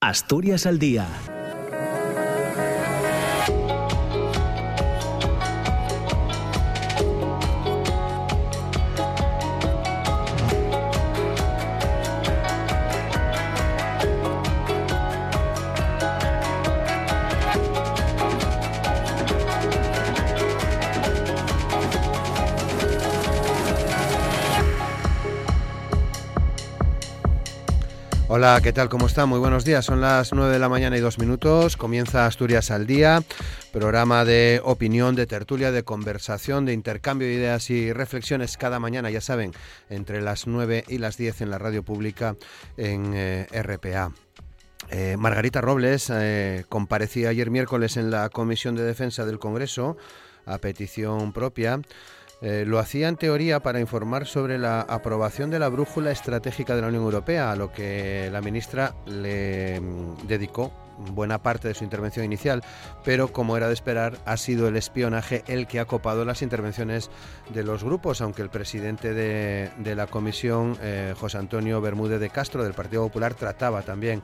Asturias al día Hola, ¿qué tal? ¿Cómo está? Muy buenos días. Son las 9 de la mañana y dos minutos. Comienza Asturias al día, programa de opinión, de tertulia, de conversación, de intercambio de ideas y reflexiones cada mañana, ya saben, entre las 9 y las 10 en la radio pública en eh, RPA. Eh, Margarita Robles eh, comparecía ayer miércoles en la Comisión de Defensa del Congreso a petición propia eh, lo hacía en teoría para informar sobre la aprobación de la brújula estratégica de la Unión Europea, a lo que la ministra le mm, dedicó buena parte de su intervención inicial, pero como era de esperar, ha sido el espionaje el que ha copado las intervenciones de los grupos, aunque el presidente de, la comisión, eh, José Antonio Bermúdez de Castro, del Partido Popular, trataba también,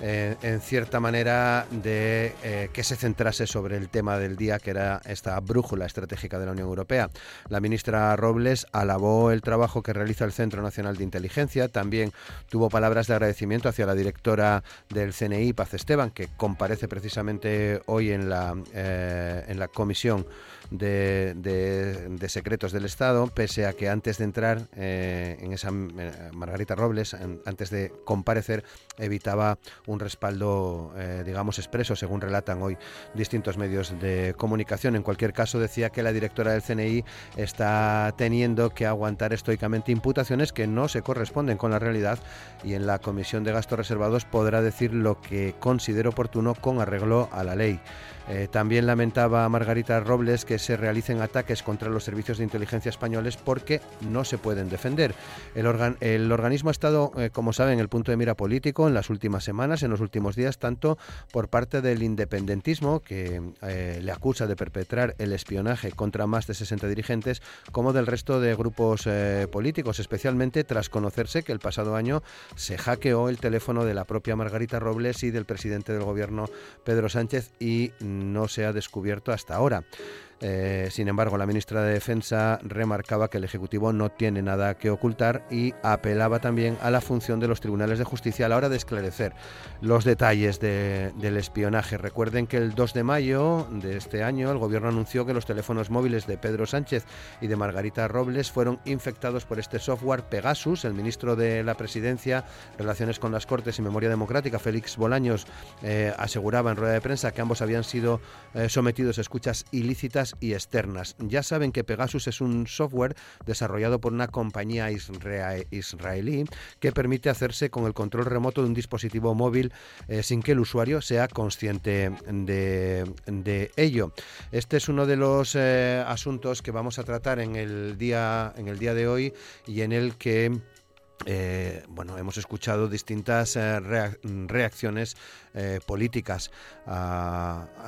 eh, en cierta manera, de eh, que se centrase sobre el tema del día, que era esta brújula estratégica de la Unión Europea. La ministra Robles alabó el trabajo que realiza el Centro Nacional de Inteligencia, también tuvo palabras de agradecimiento hacia la directora del CNI, Paz Esteban, que comparece precisamente hoy en la, eh, en la comisión de, secretos del Estado, pese a que antes de entrar eh, en esa eh, Margarita Robles, antes de comparecer, evitaba un respaldo, digamos, expreso, según relatan hoy distintos medios de comunicación. En cualquier caso, decía que la directora del CNI está teniendo que aguantar estoicamente imputaciones que no se corresponden con la realidad y en la Comisión de Gastos Reservados podrá decir lo que considero oportuno con arreglo a la ley. Eh, también lamentaba Margarita Robles que se realicen ataques contra los servicios de inteligencia españoles porque no se pueden defender. El, el organismo ha estado, eh, como saben, en el punto de mira político en las últimas semanas, en los últimos días, tanto por parte del independentismo, que eh, le acusa de perpetrar el espionaje contra más de 60 dirigentes, como del resto de grupos políticos, especialmente tras conocerse que el pasado año se hackeó el teléfono de la propia Margarita Robles y del presidente del gobierno, Pedro Sánchez, y no se ha descubierto hasta ahora. Eh, sin embargo, la ministra de Defensa remarcaba que el Ejecutivo no tiene nada que ocultar y apelaba también a la función de los tribunales de justicia a la hora de esclarecer los detalles del espionaje. Recuerden que el 2 de mayo de este año el Gobierno anunció que los teléfonos móviles de Pedro Sánchez y de Margarita Robles fueron infectados por este software Pegasus. El ministro de la Presidencia, Relaciones con las Cortes y Memoria Democrática, Félix Bolaños, eh, aseguraba en rueda de prensa que ambos habían sido eh, sometidos a escuchas ilícitas y externas. Ya saben que Pegasus es un software desarrollado por una compañía israelí que permite hacerse con el control remoto de un dispositivo móvil eh, sin que el usuario sea consciente de, ello. Este es uno de los eh, asuntos que vamos a tratar en el día, en el día de hoy y en el que eh, bueno, hemos escuchado distintas reacciones eh, políticas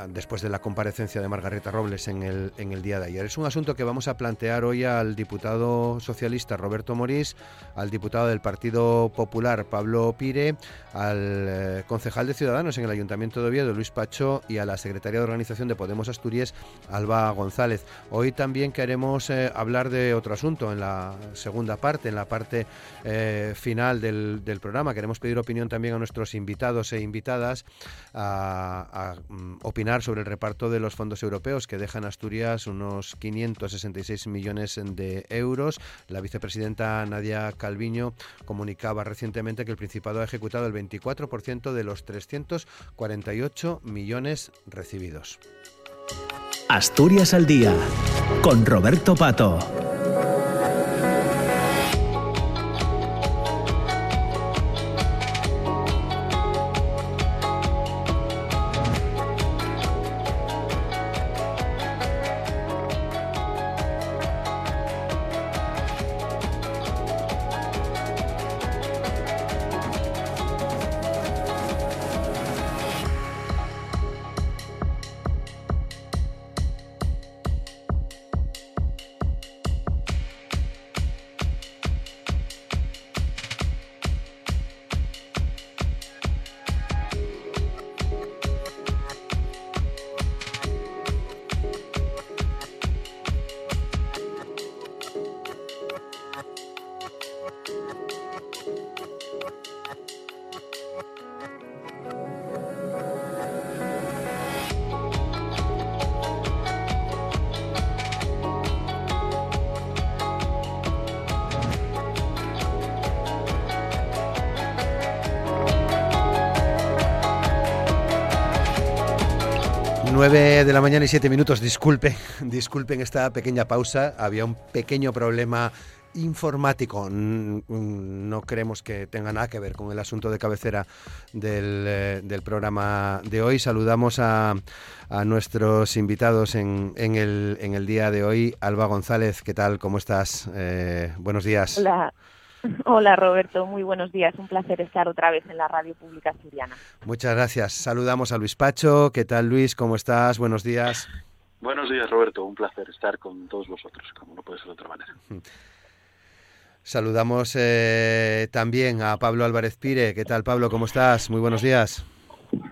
después de la comparecencia de Margarita Robles en el, en el día de ayer. Es un asunto que vamos a plantear hoy al diputado socialista Roberto Morís, al diputado del Partido Popular Pablo Pire, al eh, concejal de Ciudadanos en el Ayuntamiento de Oviedo Luis Pacho y a la secretaria de Organización de Podemos Asturias Alba González. Hoy también queremos eh, hablar de otro asunto en la segunda parte, en la parte final del programa. Queremos pedir opinión también a nuestros invitados e invitadas a, mm, opinar sobre el reparto de los fondos europeos que dejan Asturias unos 566 millones de euros. La vicepresidenta Nadia Calviño comunicaba recientemente que el Principado ha ejecutado el 24% de los 348 millones recibidos. Asturias al día con Roberto Pato. 9 de la mañana y 7 minutos. Disculpen, disculpen esta pequeña pausa. Había un pequeño problema informático. No creemos que tenga nada que ver con el asunto de cabecera del, eh, programa de hoy. Saludamos a, nuestros invitados en, el, en, el, día de hoy. Alba González, ¿qué tal? ¿Cómo estás? Eh, buenos días. Hola. Hola Roberto, muy buenos días. Un placer estar otra vez en la Radio Pública Asturiana. Muchas gracias. Saludamos a Luis Pacho. ¿Qué tal Luis? ¿Cómo estás? Buenos días. Buenos días Roberto, un placer estar con todos vosotros, como no puede ser de otra manera. Saludamos eh, también a Pablo Álvarez Pire. ¿Qué tal Pablo? ¿Cómo estás? Muy buenos días.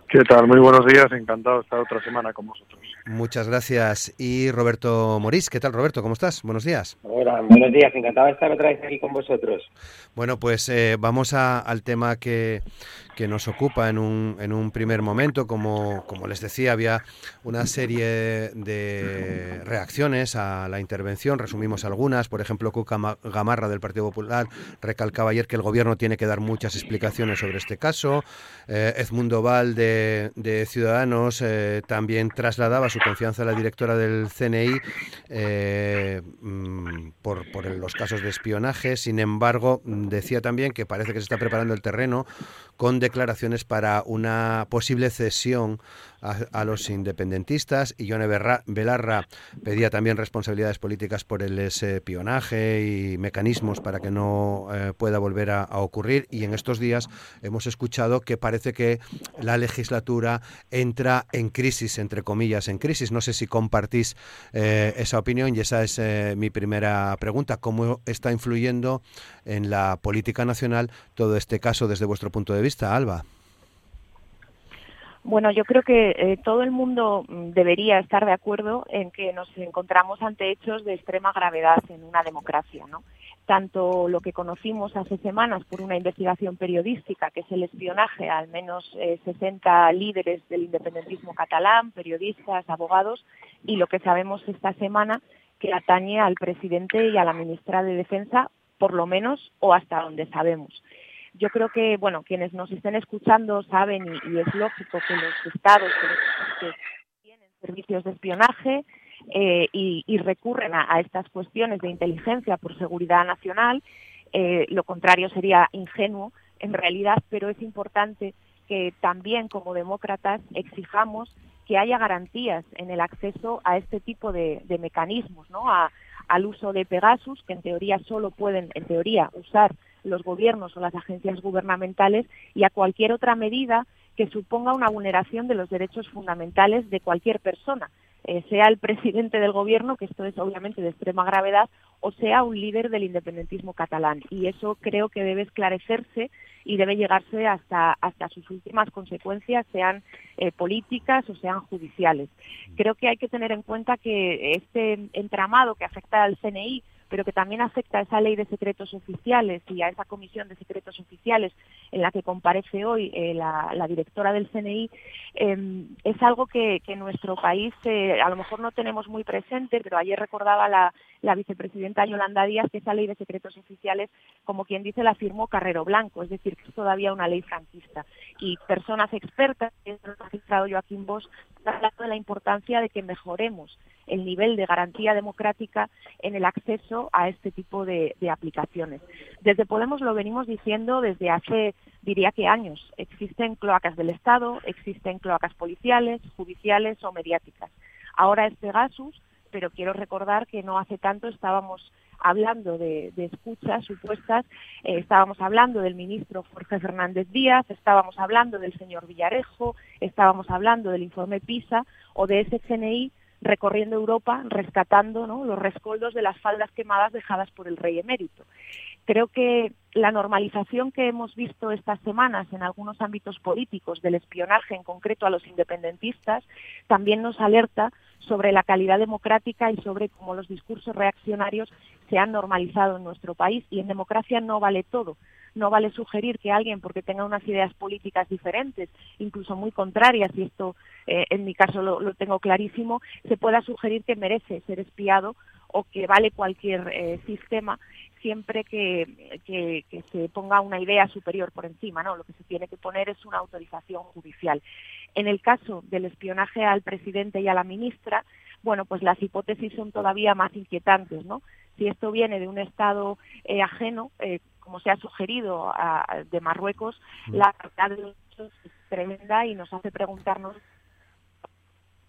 ¿Qué tal? Muy buenos días. Encantado de estar otra semana con vosotros. Muchas gracias. Y Roberto Morís, ¿qué tal Roberto? ¿Cómo estás? Buenos días. Hola, buenos días. Encantado de estar otra vez aquí con vosotros. Bueno, pues eh, vamos al tema que, que nos ocupa en un, en un primer momento. Como, como les decía, había una serie de reacciones a la intervención, resumimos algunas. Por ejemplo, Cuca Gamarra del Partido Popular recalcaba ayer que el Gobierno tiene que dar muchas explicaciones sobre este caso. Eh, Edmundo Val de, Ciudadanos eh, también trasladaba su confianza a la directora del CNI eh, mm, por, por los casos de espionaje. Sin embargo, decía también que parece que se está preparando el terreno con declaraciones para una posible cesión a, los independentistas y Yone Belarra pedía también responsabilidades políticas por el espionaje y mecanismos para que no eh, pueda volver a, ocurrir y en estos días hemos escuchado que parece que la legislatura entra en crisis, entre comillas, en crisis. No sé si compartís eh, esa opinión y esa es eh, mi primera pregunta. ¿Cómo está influyendo en la política nacional todo este caso desde vuestro punto de vista, Alba? Bueno, yo creo que eh, todo el mundo mm, debería estar de acuerdo en que nos encontramos ante hechos de extrema gravedad en una democracia, ¿no? Tanto lo que conocimos hace semanas por una investigación periodística, que es el espionaje a al menos 60 eh, líderes del independentismo catalán, periodistas, abogados, y lo que sabemos esta semana que atañe al presidente y a la ministra de Defensa, por lo menos, o hasta donde sabemos yo creo que, bueno, quienes nos estén escuchando saben y, es lógico que los estados que, tienen servicios de espionaje eh, y, recurren a, estas cuestiones de inteligencia por seguridad nacional. Eh, lo contrario sería ingenuo en realidad, pero es importante que también como demócratas exijamos que haya garantías en el acceso a este tipo de, mecanismos, ¿no? al uso de Pegasus, que en teoría solo pueden, en teoría, usar los gobiernos o las agencias gubernamentales y a cualquier otra medida que suponga una vulneración de los derechos fundamentales de cualquier persona, eh, sea el presidente del gobierno, que esto es obviamente de extrema gravedad, o sea un líder del independentismo catalán. Y eso creo que debe esclarecerse y debe llegarse hasta, hasta sus últimas consecuencias, sean eh, políticas o sean judiciales. Creo que hay que tener en cuenta que este entramado que afecta al CNI pero que también afecta a esa ley de secretos oficiales y a esa comisión de secretos oficiales en la que comparece hoy eh, la, directora del CNI, em, es algo que, en nuestro país eh, a lo mejor no tenemos muy presente, pero ayer recordaba la, la vicepresidenta Yolanda Díaz que esa ley de secretos oficiales, como quien dice, la firmó Carrero Blanco, es decir, que es todavía una ley franquista. Y personas expertas, el magistrado Joaquín Bosch, hablando de la importancia de que mejoremos el nivel de garantía democrática en el acceso a este tipo de, aplicaciones. Desde Podemos lo venimos diciendo desde hace, diría que años. Existen cloacas del Estado, existen cloacas policiales, judiciales o mediáticas. Ahora es Pegasus, pero quiero recordar que no hace tanto estábamos hablando de, escuchas supuestas, eh, estábamos hablando del ministro Jorge Fernández Díaz, estábamos hablando del señor Villarejo, estábamos hablando del informe PISA o de ese recorriendo Europa rescatando los rescoldos de las faldas quemadas dejadas por el rey emérito. Creo que la normalización que hemos visto estas semanas en algunos ámbitos políticos del espionaje, en concreto a los independentistas, también nos alerta sobre la calidad democrática y sobre cómo los discursos reaccionarios se han normalizado en nuestro país. Y en democracia no vale todo no vale sugerir que alguien, porque tenga unas ideas políticas diferentes, incluso muy contrarias, y esto eh, en mi caso lo, tengo clarísimo, se pueda sugerir que merece ser espiado o que vale cualquier eh, sistema siempre que, que, que, se ponga una idea superior por encima, ¿no? Lo que se tiene que poner es una autorización judicial. En el caso del espionaje al presidente y a la ministra, bueno, pues las hipótesis son todavía más inquietantes, ¿no? Si esto viene de un Estado eh, ajeno, eh, como se ha sugerido a, de Marruecos, mm. la verdad de los hechos es tremenda y nos hace preguntarnos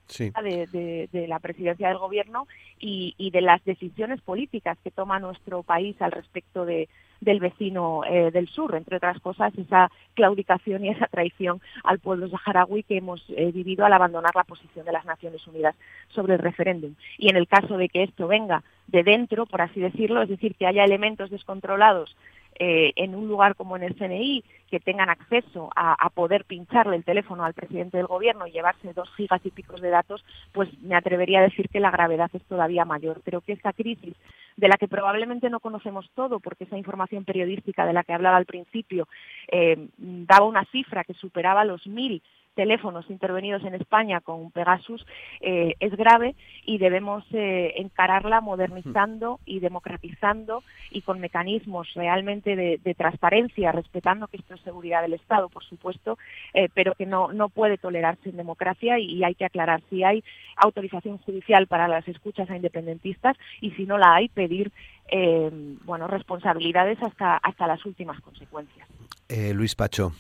de, la presidencia del gobierno y, y, de las decisiones políticas que toma nuestro país al respecto de, del vecino eh, del sur, entre otras cosas, esa claudicación y esa traición al pueblo saharaui que hemos eh, vivido al abandonar la posición de las Naciones Unidas sobre el referéndum. Y en el caso de que esto venga de dentro, por así decirlo, es decir, que haya elementos descontrolados eh, en un lugar como en el CNI que tengan acceso a, poder pincharle el teléfono al presidente del gobierno y llevarse dos gigas y picos de datos, pues me atrevería a decir que la gravedad es todavía mayor. Pero que esta crisis, de la que probablemente no conocemos todo, porque esa información periodística de la que hablaba al principio eh, daba una cifra que superaba los mil teléfonos intervenidos en España con Pegasus eh, es grave y debemos eh, encararla modernizando y democratizando y con mecanismos realmente de, de, transparencia, respetando que esto es seguridad del Estado, por supuesto, eh, pero que no, no puede tolerarse en democracia y, y, hay que aclarar si hay autorización judicial para las escuchas a independentistas y si no la hay, pedir eh, bueno, responsabilidades hasta, hasta las últimas consecuencias. Eh, Luis Pacho.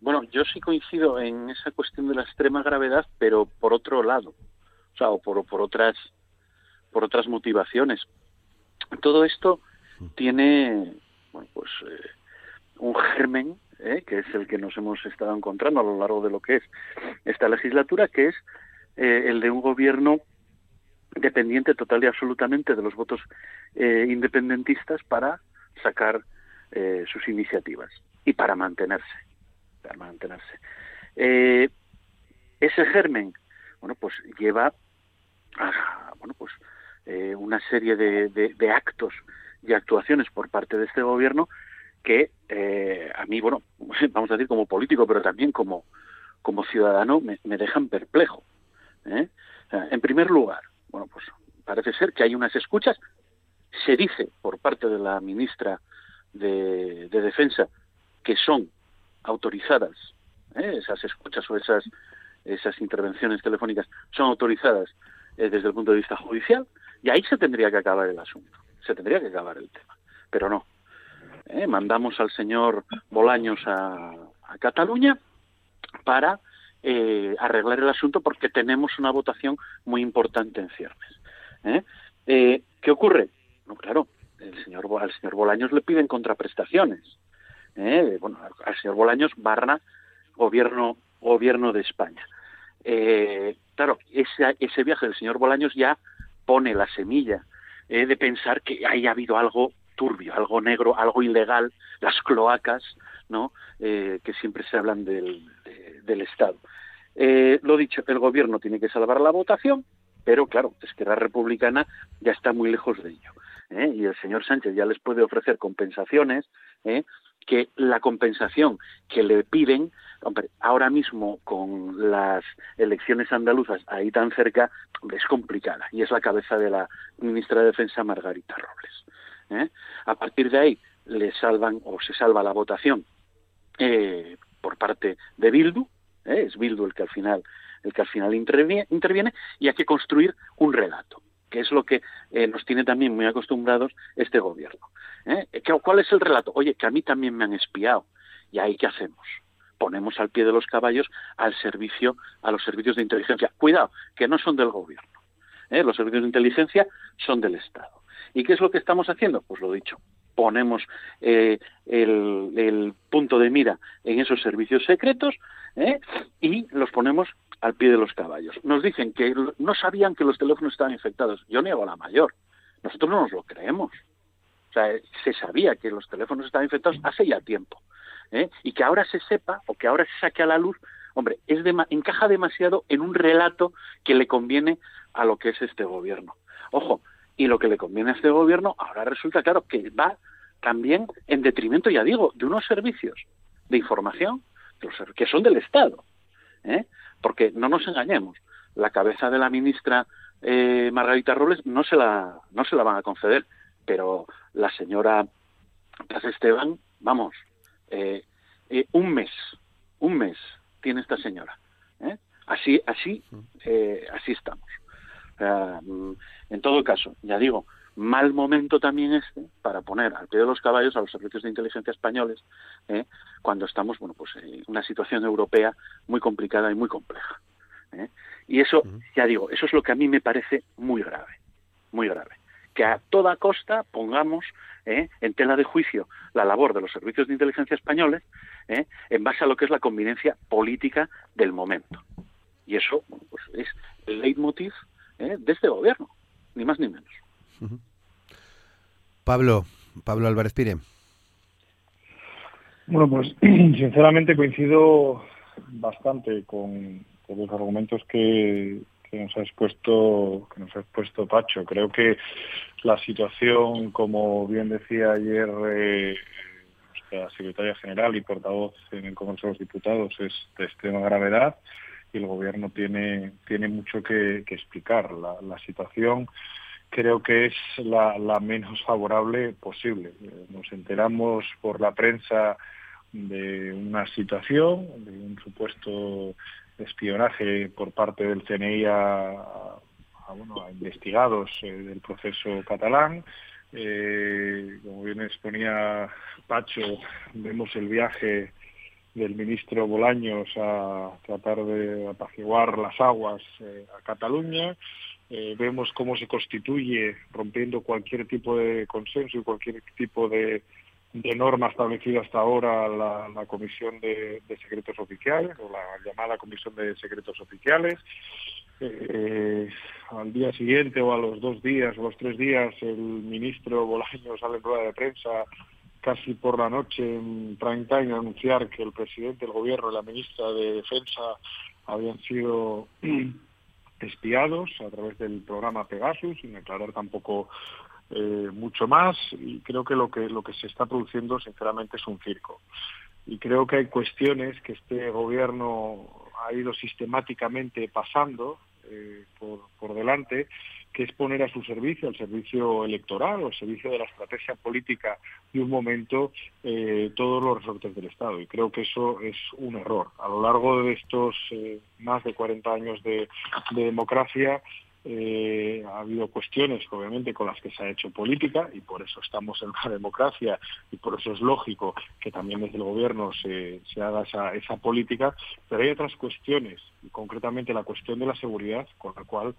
Bueno, yo sí coincido en esa cuestión de la extrema gravedad, pero por otro lado, o sea, o por, por otras por otras motivaciones. Todo esto tiene, bueno, pues eh, un germen, eh, que es el que nos hemos estado encontrando a lo largo de lo que es esta legislatura, que es eh, el de un gobierno dependiente total y absolutamente de los votos eh, independentistas para sacar eh, sus iniciativas y para mantenerse para mantenerse. Eh, ese germen, bueno, pues lleva a, bueno, pues eh, una serie de, de, actos y actuaciones por parte de este gobierno que eh, a mí, bueno, vamos a decir como político, pero también como, como ciudadano, me, dejan perplejo. en primer lugar, bueno, pues parece ser que hay unas escuchas, se dice por parte de la ministra de Defensa que son autorizadas, ¿eh? esas escuchas o esas, esas intervenciones telefónicas son autorizadas eh, desde el punto de vista judicial, y ahí se tendría que acabar el asunto, se tendría que acabar el tema, pero no. ¿eh? Mandamos al señor Bolaños a, a Cataluña para eh, arreglar el asunto porque tenemos una votación muy importante en ciernes. ¿eh? ¿Qué ocurre? No, claro, el señor, al señor Bolaños le piden contraprestaciones. ¿Eh? bueno, al señor Bolaños barra gobierno, gobierno de España. Eh, claro, ese, ese viaje del señor Bolaños ya pone la semilla eh, de pensar que haya habido algo turbio, algo negro, algo ilegal, las cloacas, ¿no? Eh, que siempre se hablan del, de, del Estado. Lo dicho, el gobierno tiene que salvar la votación, pero claro, Esquerra Republicana ya está muy lejos de ello. Y el señor Sánchez ya les puede ofrecer compensaciones. Que la compensación que le piden, hombre, ahora mismo con las elecciones andaluzas ahí tan cerca, es complicada y es la cabeza de la ministra de Defensa Margarita Robles. ¿eh? A partir de ahí le salvan o se salva la votación eh, por parte de Bildu, ¿eh? es Bildu el que al final el que al final interviene y hay que construir un relato es lo que eh, nos tiene también muy acostumbrados este gobierno. ¿eh? ¿Cuál es el relato? Oye, que a mí también me han espiado. ¿Y ahí qué hacemos? Ponemos al pie de los caballos al servicio, a los servicios de inteligencia. Cuidado, que no son del gobierno. ¿eh? Los servicios de inteligencia son del Estado. ¿Y qué es lo que estamos haciendo? Pues lo dicho, ponemos eh, el, punto de mira en esos servicios secretos ¿eh? y los ponemos al pie de los caballos. Nos dicen que no sabían que los teléfonos estaban infectados. Yo niego la mayor. Nosotros no nos lo creemos. O sea, se sabía que los teléfonos estaban infectados hace ya tiempo. ¿eh? Y que ahora se sepa o que ahora se saque a la luz, hombre, es de, encaja demasiado en un relato que le conviene a lo que es este gobierno. Ojo, y lo que le conviene a este gobierno ahora resulta claro que va también en detrimento, ya digo, de unos servicios de información que son del Estado. ¿eh? Porque no nos engañemos, la cabeza de la ministra eh, Margarita Robles no se la no se la van a conceder, pero la señora Paz Esteban, vamos, eh, eh, un mes, un mes tiene esta señora. Así, así, así estamos. Mm, en todo caso, ya digo, mal momento también este para poner al pie de los caballos a los servicios de inteligencia españoles cuando estamos, bueno, pues en una situación europea muy complicada y muy compleja. ¿eh? Y eso, ya digo, eso es lo que a mí me parece muy grave, muy grave. Que a toda costa pongamos ¿eh? en tela de juicio la labor de los servicios de inteligencia españoles ¿eh? en base a lo que es la convivencia política del momento. Y eso pues es el leitmotiv de este gobierno, ni más ni menos. Pablo, Pablo Álvarez Pire. Bueno, pues sinceramente coincido bastante con, los argumentos que, nos ha expuesto que nos ha expuesto Pacho. Creo que la situación, como bien decía ayer eh, la secretaria general y portavoz en el Congreso de los Diputados, es de extrema gravedad y el Gobierno tiene tiene mucho que, explicar. La, situación creo que es la, la menos favorable posible. Nos enteramos por la prensa de una situación, de un supuesto espionaje por parte del CNI a, investigados eh, del proceso catalán. Eh, como bien exponía Pacho, vemos el viaje del ministro Bolaños a tratar de apaciguar las aguas eh, a Cataluña. Vemos cómo se constituye, rompiendo cualquier tipo de consenso y cualquier tipo de, norma establecida hasta ahora la, Comisión de, Secretos Oficiales, o la llamada Comisión de Secretos Oficiales. Eh, al día siguiente o a los dos días o los tres días el ministro Bolaño sale en rueda de prensa casi por la noche en prime time a anunciar que el presidente del gobierno y la ministra de Defensa habían sido espiados a través del programa Pegasus, sin aclarar tampoco eh, mucho más y creo que lo que lo que se está produciendo sinceramente es un circo. Y creo que hay cuestiones que este gobierno ha ido sistemáticamente pasando eh, por, por delante que es poner a su servicio, al servicio electoral o al servicio de la estrategia política de un momento, eh, todos los resortes del Estado. Y creo que eso es un error. A lo largo de estos más de 40 años de democracia, eh, ha habido cuestiones, obviamente, con las que se ha hecho política y por eso estamos en una democracia y por eso es lógico que también desde el gobierno se, haga esa, esa política, pero hay otras cuestiones, concretamente la cuestión de la seguridad, con la cual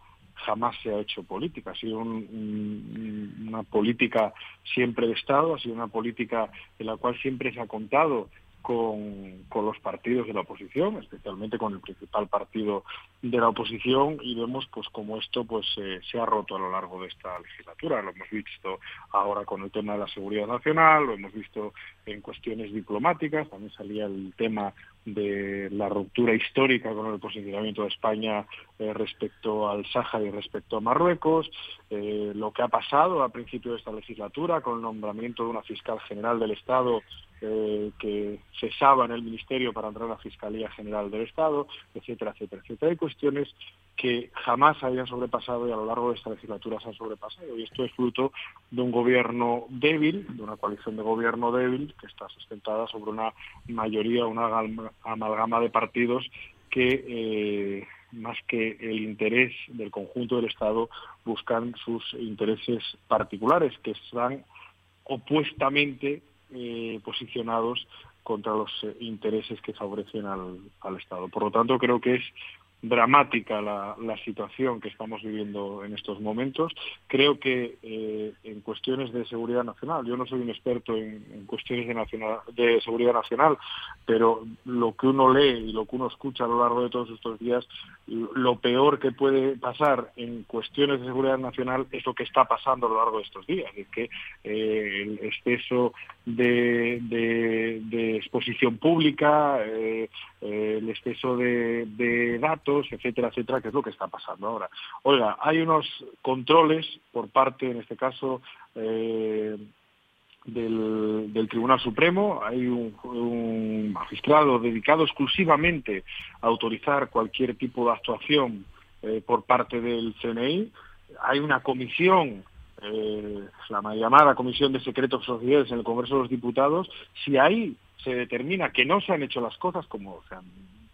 jamás se ha hecho política. Ha sido una política siempre de Estado, ha sido una política en la cual siempre se ha contado con, los partidos de la oposición, especialmente con el principal partido de la oposición, y vemos pues como esto pues se ha roto a lo largo de esta legislatura. Lo hemos visto ahora con el tema de la seguridad nacional, lo hemos visto en cuestiones diplomáticas, también salía el tema de la ruptura histórica con el posicionamiento de España eh, respecto al Sáhara y respecto a Marruecos, eh, lo que ha pasado a principio de esta legislatura con el nombramiento de una fiscal general del Estado eh, que cesaba en el Ministerio para entrar a la Fiscalía General del Estado, etcétera, etcétera, etcétera. Hay cuestiones que jamás habían sobrepasado y a lo largo de esta legislatura se han sobrepasado. Y esto es fruto de un gobierno débil, de una coalición de gobierno débil que está sustentada sobre una mayoría, una amalgama de partidos que eh, más que el interés del conjunto del Estado buscan sus intereses particulares que están opuestamente eh, posicionados contra los eh, intereses que favorecen al, al Estado. Por lo tanto, creo que es dramática la, situación que estamos viviendo en estos momentos. Creo que eh, en cuestiones de seguridad nacional, yo no soy un experto en, cuestiones de, seguridad nacional, pero lo que uno lee y lo que uno escucha a lo largo de todos estos días, lo peor que puede pasar en cuestiones de seguridad nacional es lo que está pasando a lo largo de estos días, es que eh, el exceso de, exposición pública, eh, el exceso de datos, etcétera, etcétera, que es lo que está pasando ahora. Oiga, hay unos controles por parte, en este caso, eh, del, Tribunal Supremo, hay un, magistrado dedicado exclusivamente a autorizar cualquier tipo de actuación eh, por parte del CNI. Hay una comisión eh, la llamada Comisión de Secretos Sociales en el Congreso de los Diputados, si ahí se determina que no se han hecho las cosas como se han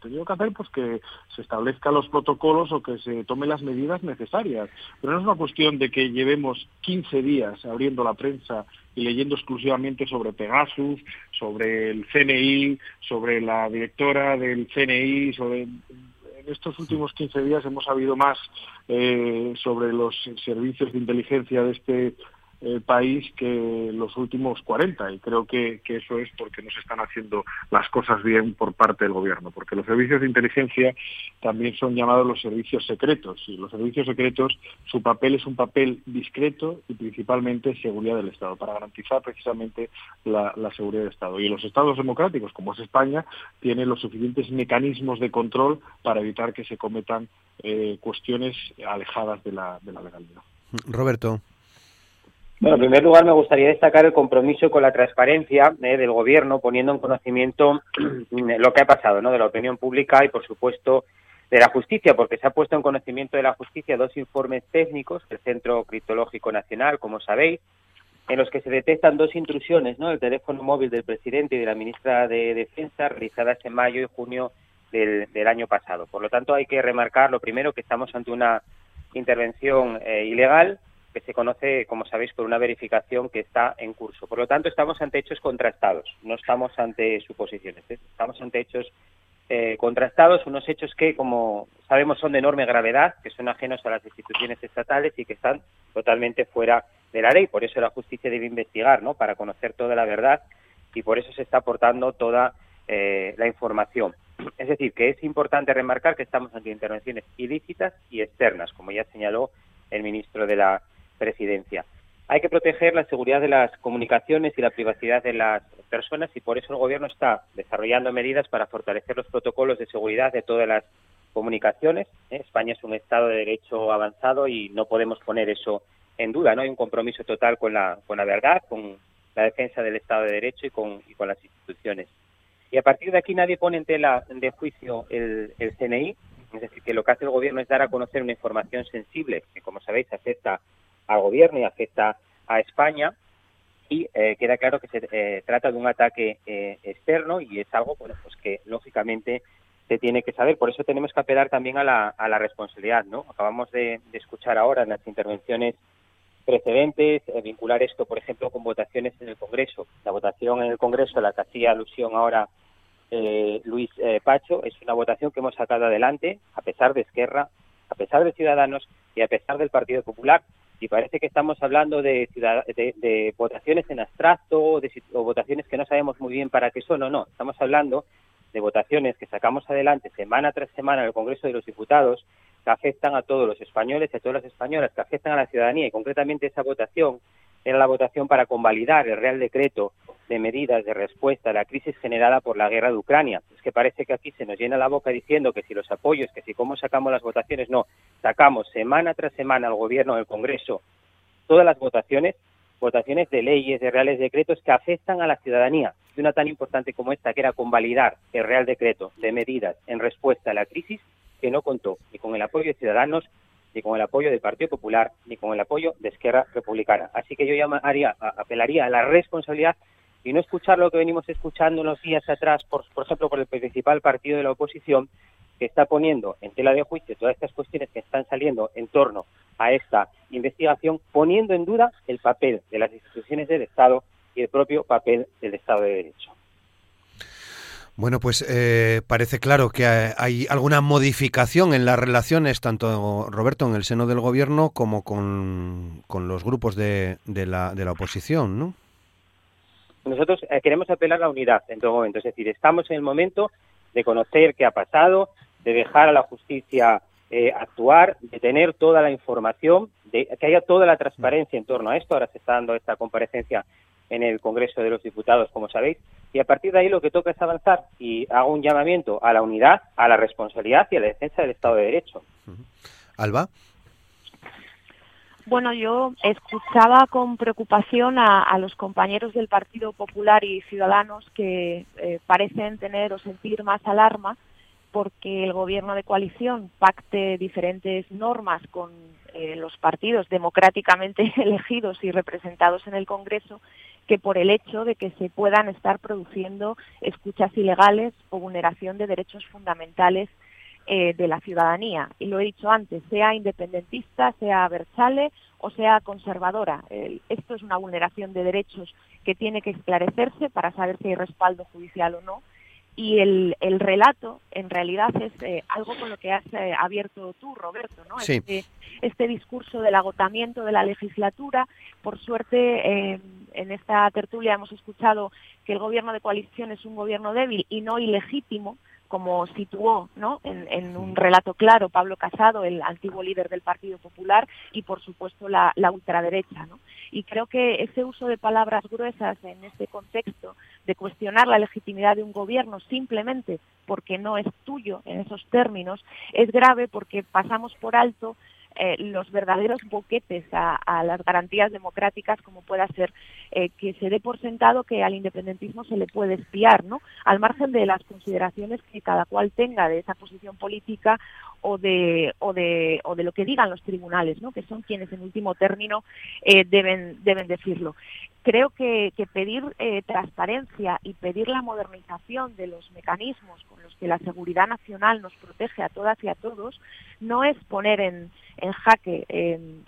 tenido que hacer, pues que se establezcan los protocolos o que se tomen las medidas necesarias. Pero no es una cuestión de que llevemos 15 días abriendo la prensa y leyendo exclusivamente sobre Pegasus, sobre el CNI, sobre la directora del CNI, sobre en estos últimos 15 días hemos sabido más eh, sobre los servicios de inteligencia de este el país que los últimos 40 y creo que, eso es porque no se están haciendo las cosas bien por parte del gobierno, porque los servicios de inteligencia también son llamados los servicios secretos y los servicios secretos su papel es un papel discreto y principalmente seguridad del Estado, para garantizar precisamente la, seguridad del Estado. Y los Estados democráticos, como es España, tienen los suficientes mecanismos de control para evitar que se cometan eh, cuestiones alejadas de la, de la legalidad. Roberto. Bueno, en primer lugar me gustaría destacar el compromiso con la transparencia eh, del Gobierno, poniendo en conocimiento lo que ha pasado, ¿no? De la opinión pública y, por supuesto, de la justicia, porque se ha puesto en conocimiento de la justicia dos informes técnicos del Centro Criptológico Nacional, como sabéis, en los que se detectan dos intrusiones, ¿no? El teléfono móvil del presidente y de la ministra de Defensa, realizadas en mayo y junio del, año pasado. Por lo tanto, hay que remarcar, lo primero, que estamos ante una intervención eh, ilegal que se conoce, como sabéis, por una verificación que está en curso. Por lo tanto, estamos ante hechos contrastados, no estamos ante suposiciones, ¿eh? estamos ante hechos eh, contrastados, unos hechos que, como sabemos, son de enorme gravedad, que son ajenos a las instituciones estatales y que están totalmente fuera de la ley. Por eso la justicia debe investigar, ¿no? Para conocer toda la verdad y por eso se está aportando toda eh, la información. Es decir, que es importante remarcar que estamos ante intervenciones ilícitas y externas, como ya señaló el ministro de la presidencia. Hay que proteger la seguridad de las comunicaciones y la privacidad de las personas y por eso el Gobierno está desarrollando medidas para fortalecer los protocolos de seguridad de todas las comunicaciones. ¿eh? España es un Estado de Derecho avanzado y no podemos poner eso en duda. No hay un compromiso total con la, con la verdad, con la defensa del Estado de Derecho y con, y con las instituciones. Y a partir de aquí nadie pone en tela de juicio el, el CNI, es decir, que lo que hace el Gobierno es dar a conocer una información sensible que, como sabéis, afecta al gobierno y afecta a España y eh, queda claro que se eh, trata de un ataque eh, externo y es algo bueno, pues que lógicamente se tiene que saber. Por eso tenemos que apelar también a la, a la responsabilidad. ¿no? Acabamos de, escuchar ahora en las intervenciones precedentes vincular esto, por ejemplo, con votaciones en el Congreso. La votación en el Congreso, a la que hacía alusión ahora Luis Pacho, es una votación que hemos sacado adelante a pesar de Esquerra, a pesar de Ciudadanos y a pesar del Partido Popular y parece que estamos hablando de, de, votaciones en abstracto o, o votaciones que no sabemos muy bien para qué son o no. Estamos hablando de votaciones que sacamos adelante semana tras semana en el Congreso de los Diputados que afectan a todos los españoles y a todas las españolas, que afectan a la ciudadanía y concretamente esa votación era la votación para convalidar el Real Decreto de medidas de respuesta a la crisis generada por la guerra de Ucrania. Es que parece que aquí se nos llena la boca diciendo que si los apoyos, que si cómo sacamos las votaciones, no, sacamos semana tras semana al Gobierno, al Congreso, todas las votaciones, votaciones de leyes, de reales decretos que afectan a la ciudadanía. Y una tan importante como esta, que era convalidar el Real Decreto de medidas en respuesta a la crisis, que no contó ni con el apoyo de ciudadanos ni con el apoyo del Partido Popular, ni con el apoyo de Esquerra Republicana. Así que yo llamaría, apelaría a la responsabilidad y no escuchar lo que venimos escuchando unos días atrás, por, por ejemplo, por el principal partido de la oposición, que está poniendo en tela de juicio todas estas cuestiones que están saliendo en torno a esta investigación, poniendo en duda el papel de las instituciones del Estado y el propio papel del Estado de Derecho. Bueno, pues eh, parece claro que hay alguna modificación en las relaciones, tanto, Roberto, en el seno del gobierno como con, los grupos de, de, la, de la oposición, ¿no? Nosotros eh, queremos apelar a la unidad en todo momento, es decir, estamos en el momento de conocer qué ha pasado, de dejar a la justicia eh, actuar, de tener toda la información, de que haya toda la transparencia en torno a esto. Ahora se está dando esta comparecencia en el Congreso de los Diputados, como sabéis, y a partir de ahí lo que toca es avanzar y hago un llamamiento a la unidad, a la responsabilidad y a la defensa del Estado de Derecho. Alba. Bueno, yo escuchaba con preocupación a, los compañeros del Partido Popular y Ciudadanos que eh, parecen tener o sentir más alarma porque el gobierno de coalición pacte diferentes normas con eh, los partidos democráticamente elegidos y representados en el Congreso que por el hecho de que se puedan estar produciendo escuchas ilegales o vulneración de derechos fundamentales eh, de la ciudadanía. Y lo he dicho antes, sea independentista, sea versale o sea conservadora. esto es una vulneración de derechos que tiene que esclarecerse para saber si hay respaldo judicial o no y el, el relato en realidad es eh, algo con lo que has eh, abierto tú, Roberto, ¿no? Este, este, discurso del agotamiento de la legislatura. Por suerte, en esta tertulia hemos escuchado que el gobierno de coalición es un gobierno débil y no ilegítimo, como situó ¿no? en, un relato claro Pablo Casado, el antiguo líder del Partido Popular, y por supuesto la, la ultraderecha. ¿no? Y creo que ese uso de palabras gruesas en este contexto de cuestionar la legitimidad de un gobierno simplemente porque no es tuyo en esos términos es grave porque pasamos por alto eh, los verdaderos boquetes a, las garantías democráticas, como pueda ser eh, que se dé por sentado que al independentismo se le puede espiar, ¿no? Al margen de las consideraciones que cada cual tenga de esa posición política o de, o de, o de lo que digan los tribunales, ¿no? que son quienes en último término eh, deben, deben decirlo. Creo que, pedir eh, transparencia y pedir la modernización de los mecanismos con los que la seguridad nacional nos protege a todas y a todos no es poner en, en jaque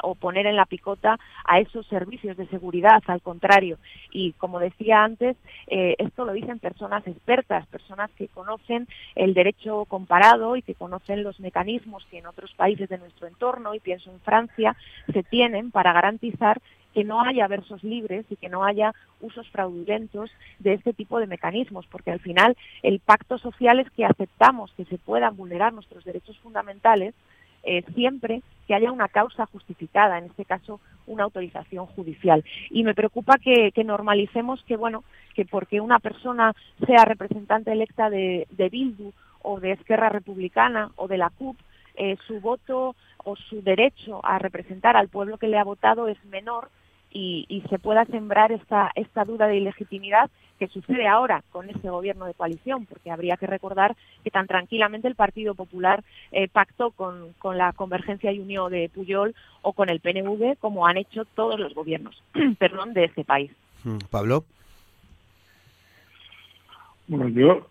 o poner en la picota a esos servicios de seguridad, al contrario. Y como decía antes, eh, esto lo dicen personas expertas, personas que conocen el derecho comparado y que conocen los mecanismos que en otros países de nuestro entorno, y pienso en Francia, se tienen para garantizar que no haya versos libres y que no haya usos fraudulentos de este tipo de mecanismos, porque al final el pacto social es que aceptamos que se puedan vulnerar nuestros derechos fundamentales eh, siempre que haya una causa justificada, en este caso una autorización judicial. Y me preocupa que, normalicemos que, bueno, que porque una persona sea representante electa de, Bildu o de Esquerra Republicana o de la CUP, eh, su voto o su derecho a representar al pueblo que le ha votado es menor y, se pueda sembrar esta, esta duda de ilegitimidad que sucede ahora con este gobierno de coalición, porque habría que recordar que tan tranquilamente el Partido Popular eh, pactó con, con, la Convergencia y Unión de Puyol o con el PNV, como han hecho todos los gobiernos perdón, de este país. Mm, Pablo. Bueno, yo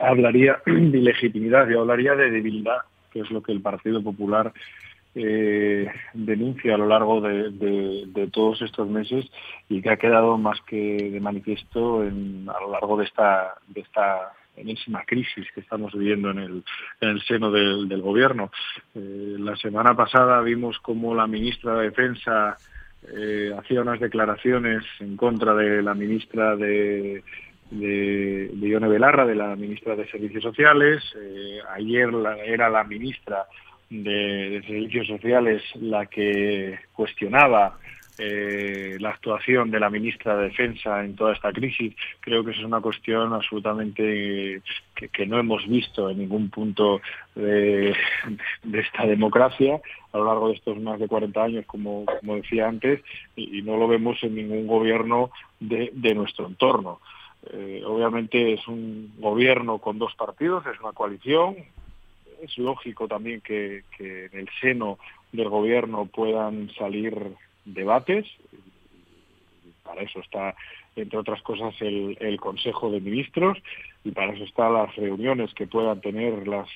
hablaría de ilegitimidad, yo hablaría de debilidad, que es lo que el Partido Popular eh, denuncia a lo largo de, todos estos meses y que ha quedado más que de manifiesto a lo largo de esta, de esta enésima crisis que estamos viviendo en el, en el seno del, gobierno. Eh, la semana pasada vimos cómo la ministra de Defensa eh, hacía unas declaraciones en contra de la ministra de, de, Ione Belarra, de la ministra de Servicios Sociales. Eh, ayer era la ministra de, Servicios Sociales la que cuestionaba eh, la actuación de la ministra de Defensa en toda esta crisis. Creo que es una cuestión absolutamente que, no hemos visto en ningún punto de, esta democracia a lo largo de estos más de 40 años, como, decía antes, y, no lo vemos en ningún gobierno de, nuestro entorno. Eh, obviamente es un gobierno con dos partidos, es una coalición, es lógico también que, en el seno del gobierno puedan salir debates. Para eso está, entre otras cosas, el, el Consejo de Ministros y para eso están las reuniones que puedan tener las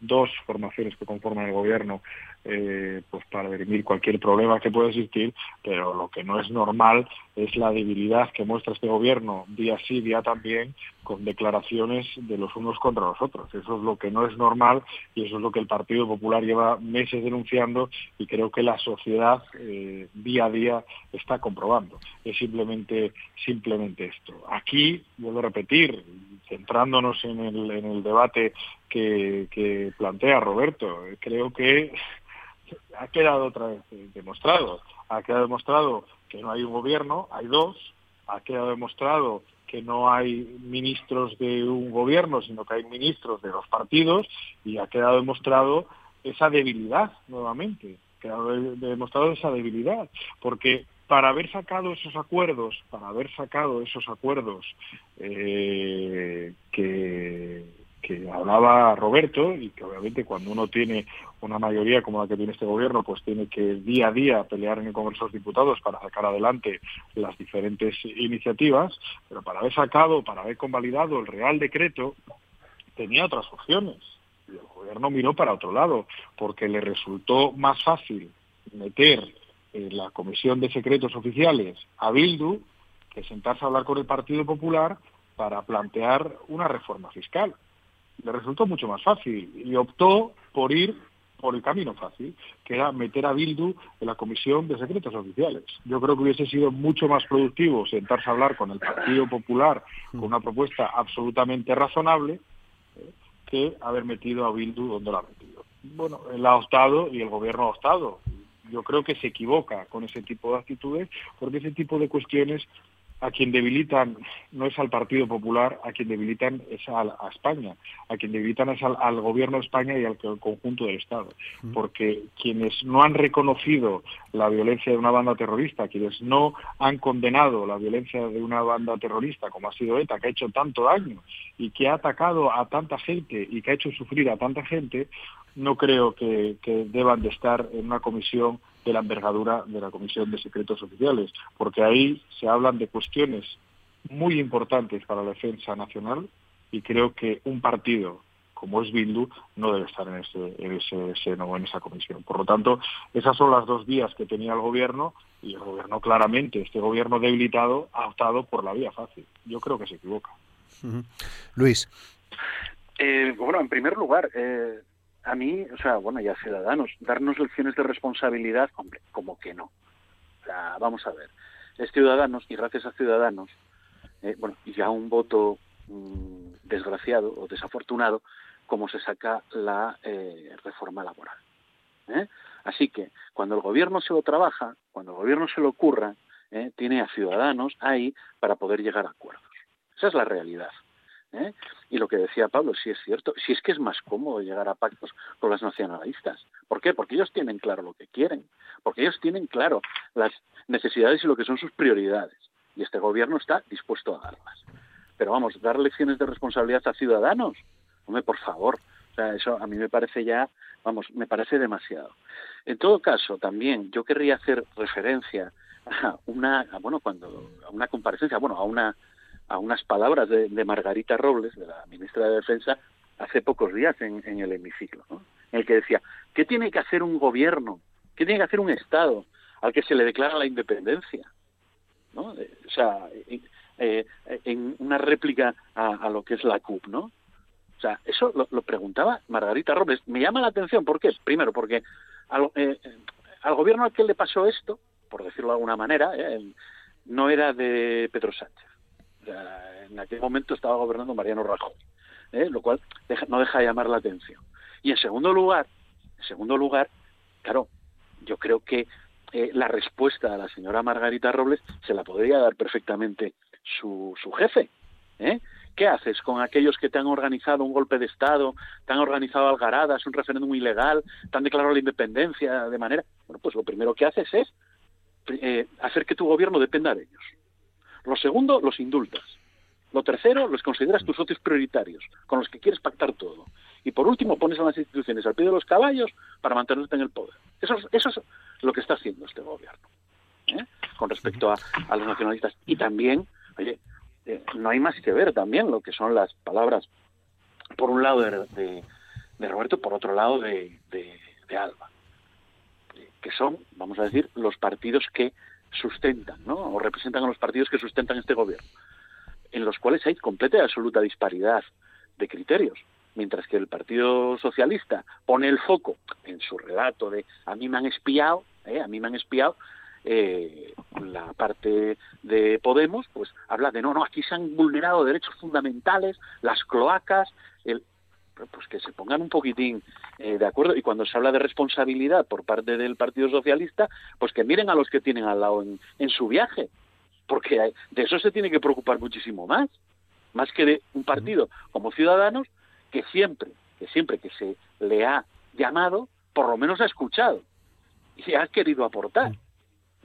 dos formaciones que conforman el gobierno eh, pues para dirimir cualquier problema que pueda existir, pero lo que no es normal es la debilidad que muestra este gobierno día sí, día también, con declaraciones de los unos contra los otros. Eso es lo que no es normal y eso es lo que el Partido Popular lleva meses denunciando y creo que la sociedad eh, día a día está comprobando. Es simplemente, simplemente esto. Aquí, vuelvo a repetir, centrándonos en el, en el debate que, que plantea Roberto, creo que ha quedado otra vez demostrado. Ha quedado demostrado que no hay un gobierno, hay dos. Ha quedado demostrado que no hay ministros de un gobierno, sino que hay ministros de los partidos y ha quedado demostrado esa debilidad nuevamente. Ha quedado demostrado esa debilidad, porque para haber sacado esos acuerdos, para haber sacado esos acuerdos eh, que, hablaba Roberto y que obviamente cuando uno tiene una mayoría como la que tiene este gobierno, pues tiene que día a día pelear en el Congreso de los Diputados para sacar adelante las diferentes iniciativas, pero para haber sacado, para haber convalidado el Real Decreto, tenía otras opciones. Y el gobierno miró para otro lado, porque le resultó más fácil meter en la Comisión de Secretos Oficiales a Bildu que sentarse a hablar con el Partido Popular para plantear una reforma fiscal. Le resultó mucho más fácil y optó por ir por el camino fácil, que era meter a Bildu en la Comisión de Secretos Oficiales. Yo creo que hubiese sido mucho más productivo sentarse a hablar con el Partido Popular con una propuesta absolutamente razonable eh, que haber metido a Bildu donde lo ha metido. Bueno, él ha optado y el gobierno ha optado. Yo creo que se equivoca con ese tipo de actitudes porque ese tipo de cuestiones a quien debilitan no es al Partido Popular, a quien debilitan es a, España, a quien debilitan es al, gobierno de España y al, conjunto del Estado, porque quienes no han reconocido la violencia de una banda terrorista, quienes no han condenado la violencia de una banda terrorista como ha sido ETA, que ha hecho tanto daño y que ha atacado a tanta gente y que ha hecho sufrir a tanta gente, no creo que deban de estar en una comisión de la envergadura de la Comisión de Secretos Oficiales, porque ahí se hablan de cuestiones muy importantes para la defensa nacional y creo que un partido como es Bildu no debe estar en ese, en ese seno o en esa comisión. Por lo tanto, esas son las dos vías que tenía el gobierno y el gobierno claramente, este gobierno debilitado, ha optado por la vía fácil. Yo creo que se equivoca. Luis. Eh, bueno, en primer lugar, eh, a mí, o sea, bueno, ya ciudadanos, darnos lecciones de responsabilidad, hombre, como que no. O sea, vamos a ver, es ciudadanos y gracias a ciudadanos, eh, bueno, y ya un voto mm, desgraciado o desafortunado, como se saca la eh, reforma laboral. ¿eh? Así que cuando el gobierno se lo trabaja, cuando el gobierno se lo ocurra, tiene a ciudadanos ahí para poder llegar a acuerdos. Esa es la realidad. ¿Eh? Y lo que decía Pablo, sí es cierto, si es que es más cómodo llegar a pactos con las nacionalistas. ¿Por qué? Porque ellos tienen claro lo que quieren, porque ellos tienen claro las necesidades y lo que son sus prioridades. Y este gobierno está dispuesto a darlas. Pero vamos, dar lecciones de responsabilidad a ciudadanos, hombre, por favor. O sea, eso a mí me parece ya, vamos, me parece demasiado. En todo caso, también yo querría hacer referencia a una, bueno, cuando, a una comparecencia, bueno, a una a unas palabras de, Margarita Robles, de la ministra de Defensa, hace pocos días en, el hemiciclo, en el que decía, ¿qué tiene que hacer un gobierno? ¿Qué tiene que hacer un Estado al que se le declara la independencia? ¿no? O sea, eh, en una réplica a, lo que es la CUP, ¿no? O sea, eso lo, preguntaba Margarita Robles. Me llama la atención, ¿por qué? Primero, porque al, eh, al gobierno al que le pasó esto, por decirlo de alguna manera, eh, no era de Pedro Sánchez en aquel momento estaba gobernando Mariano Rajoy, ¿eh? lo cual no deja de llamar la atención. Y en segundo lugar, en segundo lugar, claro, yo creo que eh, la respuesta a la señora Margarita Robles se la podría dar perfectamente su, jefe. ¿eh? ¿Qué haces con aquellos que te han organizado un golpe de Estado, te han organizado algaradas, un referéndum ilegal, te han declarado la independencia de manera... Bueno, pues lo primero que haces es hacer que tu gobierno dependa de ellos. Lo segundo, los indultas. Lo tercero, los consideras tus socios prioritarios, con los que quieres pactar todo. Y por último, pones a las instituciones al pie de los caballos para mantenerte en el poder. Eso, es lo que está haciendo este gobierno ¿eh? con respecto a, los nacionalistas. Y también, oye, eh, no hay más que ver también lo que son las palabras, por un lado de, de, Roberto, por otro lado de, de Alba, que son, vamos a decir, los partidos que sustentan, ¿no? O representan a los partidos que sustentan este gobierno, en los cuales hay completa y absoluta disparidad de criterios. Mientras que el Partido Socialista pone el foco en su relato de a mí me han espiado, ¿eh? a mí me han espiado, eh, la parte de Podemos, pues habla de no, no, aquí se han vulnerado derechos fundamentales, las cloacas, el, pues que se pongan un poquitín eh, de acuerdo y cuando se habla de responsabilidad por parte del Partido Socialista, pues que miren a los que tienen al lado en, su viaje, porque de eso se tiene que preocupar muchísimo más, más que de un partido como Ciudadanos que siempre, que siempre que se le ha llamado, por lo menos ha escuchado y ha querido aportar.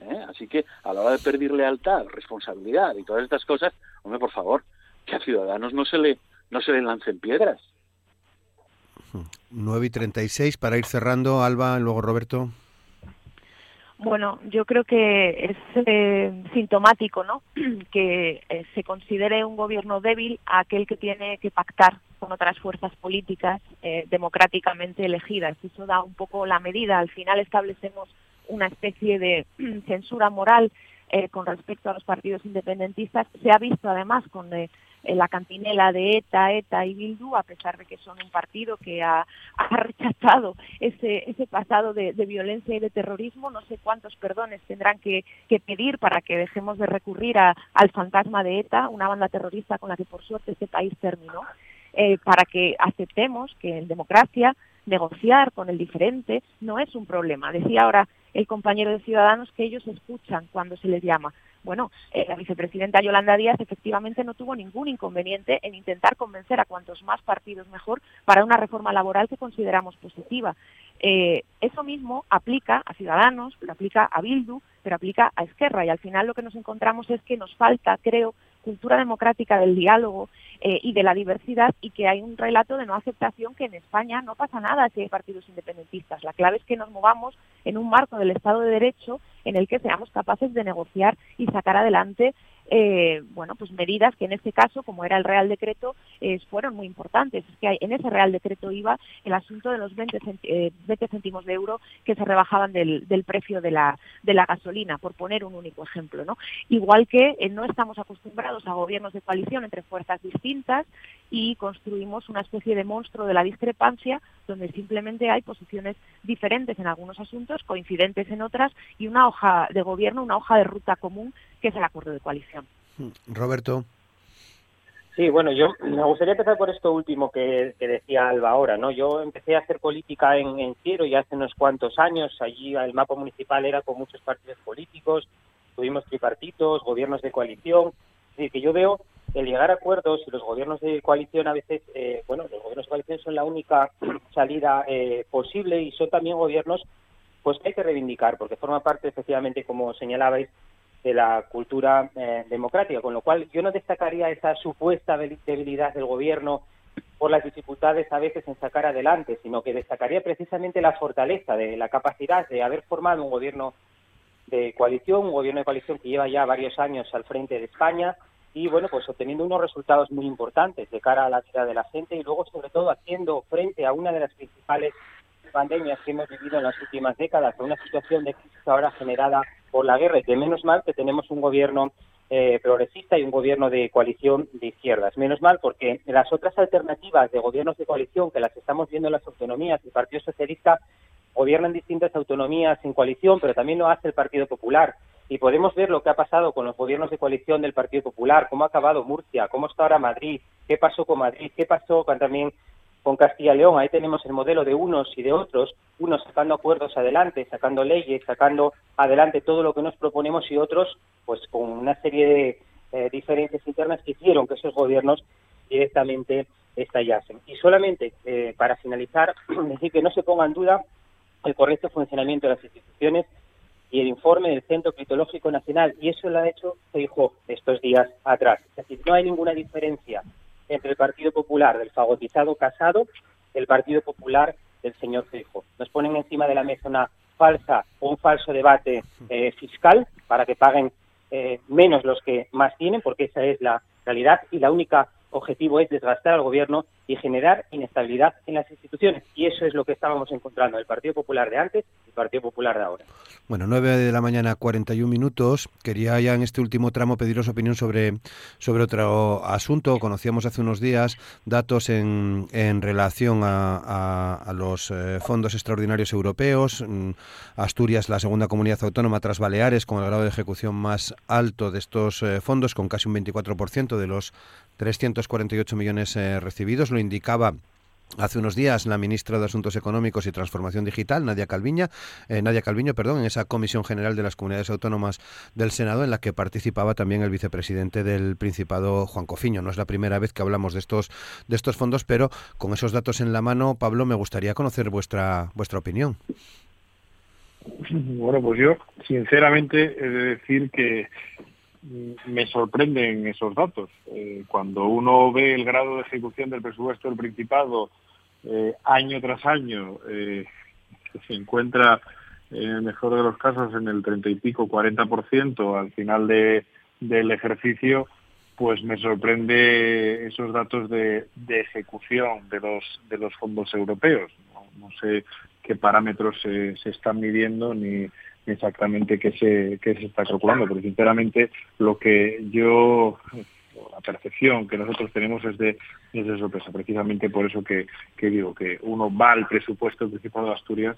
¿eh? Así que a la hora de pedir lealtad, responsabilidad y todas estas cosas, hombre, por favor, que a Ciudadanos no se le no se le lancen piedras 9 y 36 para ir cerrando, Alba, luego Roberto. Bueno, yo creo que es eh, sintomático, ¿no? que eh, se considere un gobierno débil a aquel que tiene que pactar con otras fuerzas políticas eh, democráticamente elegidas. Eso da un poco la medida. Al final establecemos una especie de censura moral con respecto a los partidos independentistas. Se ha visto además con la cantinela de ETA, ETA y Bildu, a pesar de que son un partido que ha, rechazado ese, ese pasado de, violencia y de terrorismo, no sé cuántos perdones tendrán que, pedir para que dejemos de recurrir al fantasma de ETA, una banda terrorista con la que por suerte este país terminó, eh, para que aceptemos que en democracia negociar con el diferente no es un problema. Decía ahora el compañero de Ciudadanos que ellos escuchan cuando se les llama. Bueno, eh, la vicepresidenta Yolanda Díaz efectivamente no tuvo ningún inconveniente en intentar convencer a cuantos más partidos mejor para una reforma laboral que consideramos positiva. Eh, eso mismo aplica a Ciudadanos, pero aplica a Bildu, pero aplica a Esquerra y al final lo que nos encontramos es que nos falta, creo, cultura democrática del diálogo eh, y de la diversidad y que hay un relato de no aceptación que en España no pasa nada si hay partidos independentistas. La clave es que nos movamos en un marco del Estado de Derecho en el que seamos capaces de negociar y sacar adelante eh, bueno, pues medidas que en este caso, como era el Real Decreto, eh, fueron muy importantes. Es que en ese Real Decreto iba el asunto de los 20, eh, céntimos de euro que se rebajaban del, precio de la, de la gasolina, por poner un único ejemplo. ¿no? Igual que no estamos acostumbrados a gobiernos de coalición entre fuerzas distintas y construimos una especie de monstruo de la discrepancia donde simplemente hay posiciones diferentes en algunos asuntos, coincidentes en otras y una hoja de gobierno, una hoja de ruta común que es el acuerdo de coalición. Mm, Roberto. Sí, bueno, yo me gustaría empezar por esto último que, decía Alba ahora, ¿no? Yo empecé a hacer política en, en Ciero ya hace unos cuantos años, allí el mapa municipal era con muchos partidos políticos, tuvimos tripartitos, gobiernos de coalición, es que yo veo el llegar a acuerdos y los gobiernos de coalición a veces, eh, bueno, los gobiernos de coalición son la única salida eh, posible y son también gobiernos pues que hay que reivindicar, porque forma parte efectivamente, como señalabais, de la cultura eh, democrática, con lo cual yo no destacaría esa supuesta debilidad del gobierno por las dificultades a veces en sacar adelante, sino que destacaría precisamente la fortaleza de la capacidad de haber formado un gobierno de coalición, un gobierno de coalición que lleva ya varios años al frente de España y bueno, pues obteniendo unos resultados muy importantes de cara a la vida de la gente y luego sobre todo haciendo frente a una de las principales pandemias que hemos vivido en las últimas décadas, a una situación de crisis ahora generada por la guerra y que menos mal que tenemos un gobierno eh, progresista y un gobierno de coalición de izquierdas. Menos mal porque las otras alternativas de gobiernos de coalición que las estamos viendo en las autonomías, el Partido Socialista gobiernan distintas autonomías en coalición, pero también lo hace el Partido Popular. Y podemos ver lo que ha pasado con los gobiernos de coalición del Partido Popular, cómo ha acabado Murcia, cómo está ahora Madrid, qué pasó con Madrid, qué pasó también con Castilla y León. Ahí tenemos el modelo de unos y de otros, unos sacando acuerdos adelante, sacando leyes, sacando adelante todo lo que nos proponemos y otros, pues con una serie de eh, diferencias internas que hicieron que esos gobiernos directamente estallasen. Y solamente eh, para finalizar, decir que no se ponga en duda el correcto funcionamiento de las instituciones y el informe del Centro Critológico Nacional, y eso lo ha hecho dijo estos días atrás. Es decir, no hay ninguna diferencia entre el Partido Popular del fagotizado Casado y el Partido Popular del señor Feijóo. Nos ponen encima de la mesa una falsa o un falso debate eh, fiscal para que paguen eh, menos los que más tienen, porque esa es la realidad y la única objetivo es desgastar al gobierno y generar inestabilidad en las instituciones. Y eso es lo que estábamos encontrando el Partido Popular de antes y el Partido Popular de ahora. Bueno, 9 de la mañana, 41 minutos. Quería ya en este último tramo pediros opinión sobre, sobre otro asunto. Conocíamos hace unos días datos en, en relación a, a, los eh, fondos extraordinarios europeos. Mm, Asturias, la segunda comunidad autónoma tras Baleares, con el grado de ejecución más alto de estos eh, fondos, con casi un 24% de los 348 millones eh, recibidos. Lo indicaba Hace unos días la ministra de Asuntos Económicos y Transformación Digital, Nadia Calviña, eh, Nadia Calviño, perdón, en esa Comisión General de las Comunidades Autónomas del Senado en la que participaba también el vicepresidente del Principado, Juan Cofiño. No es la primera vez que hablamos de estos de estos fondos, pero con esos datos en la mano, Pablo, me gustaría conocer vuestra vuestra opinión. Bueno, pues yo sinceramente he de decir que me sorprenden esos datos. Eh, cuando uno ve el grado de ejecución del presupuesto del Principado eh, año tras año eh, se encuentra en el mejor de los casos en el 30 y pico, 40% al final de, del ejercicio, pues me sorprende esos datos de, ejecución de los, de los fondos europeos. No, sé qué parámetros se, se están midiendo ni, exactamente qué se, qué se está calculando, pero sinceramente lo que yo la percepción que nosotros tenemos es de, es sorpresa, precisamente por eso que, digo que uno va al presupuesto del Principado de Asturias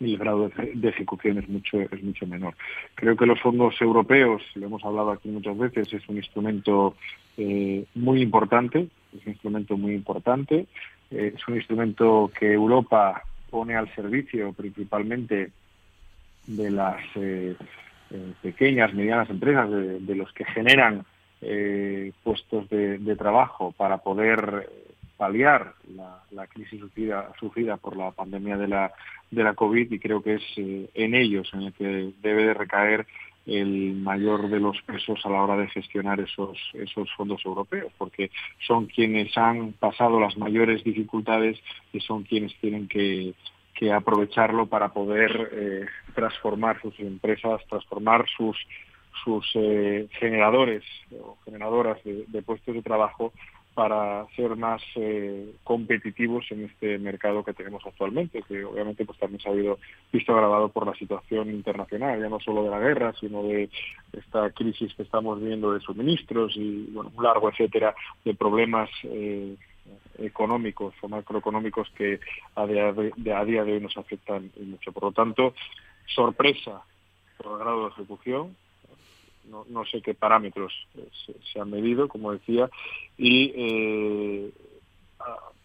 y el grado de, ejecución es mucho es mucho menor. Creo que los fondos europeos, lo hemos hablado aquí muchas veces, es un instrumento eh, muy importante, es un instrumento muy importante, eh, es un instrumento que Europa pone al servicio principalmente de las eh, pequeñas, medianas empresas, de los que generan eh, puestos de, trabajo para poder paliar la, crisis sufrida, por la pandemia de la, de la COVID y creo que es eh, en ellos en el que debe de recaer el mayor de los pesos a la hora de gestionar esos, esos fondos europeos, porque son quienes han pasado las mayores dificultades y son quienes tienen que, aprovecharlo para poder eh, transformar sus empresas, transformar sus sus eh, generadores o generadoras de, puestos de trabajo para ser más eh, competitivos en este mercado que tenemos actualmente, que obviamente pues también se ha habido, visto agravado por la situación internacional, ya no solo de la guerra, sino de esta crisis que estamos viendo de suministros y bueno, un largo etcétera de problemas eh, económicos o macroeconómicos que a día de, a día de hoy nos afectan mucho. Por lo tanto, sorpresa por el grado de ejecución, no, no sé qué parámetros eh, se, han medido, como decía, y eh,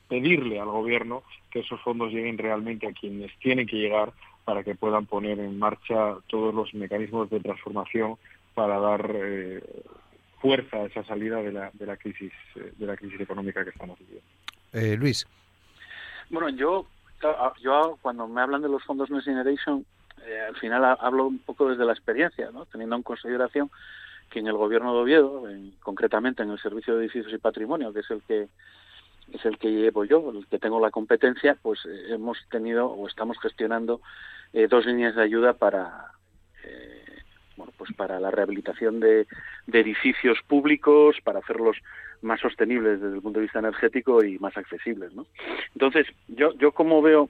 pedirle al gobierno que esos fondos lleguen realmente a quienes tienen que llegar para que puedan poner en marcha todos los mecanismos de transformación para dar eh, fuerza a esa salida de la, de la crisis de la crisis económica que estamos viviendo. Luis. Bueno, yo yo cuando me hablan de los fondos Next Generation eh, al final hablo un poco desde la experiencia, ¿no? teniendo en consideración que en el gobierno de Oviedo, concretamente en el Servicio de Edificios y Patrimonio, que es el que es el que llevo yo, el que tengo la competencia, pues eh, hemos tenido o estamos gestionando eh, dos líneas de ayuda para bueno, pues para la rehabilitación de, edificios públicos, para hacerlos más sostenibles desde el punto de vista energético y más accesibles, ¿no? Entonces, yo yo como veo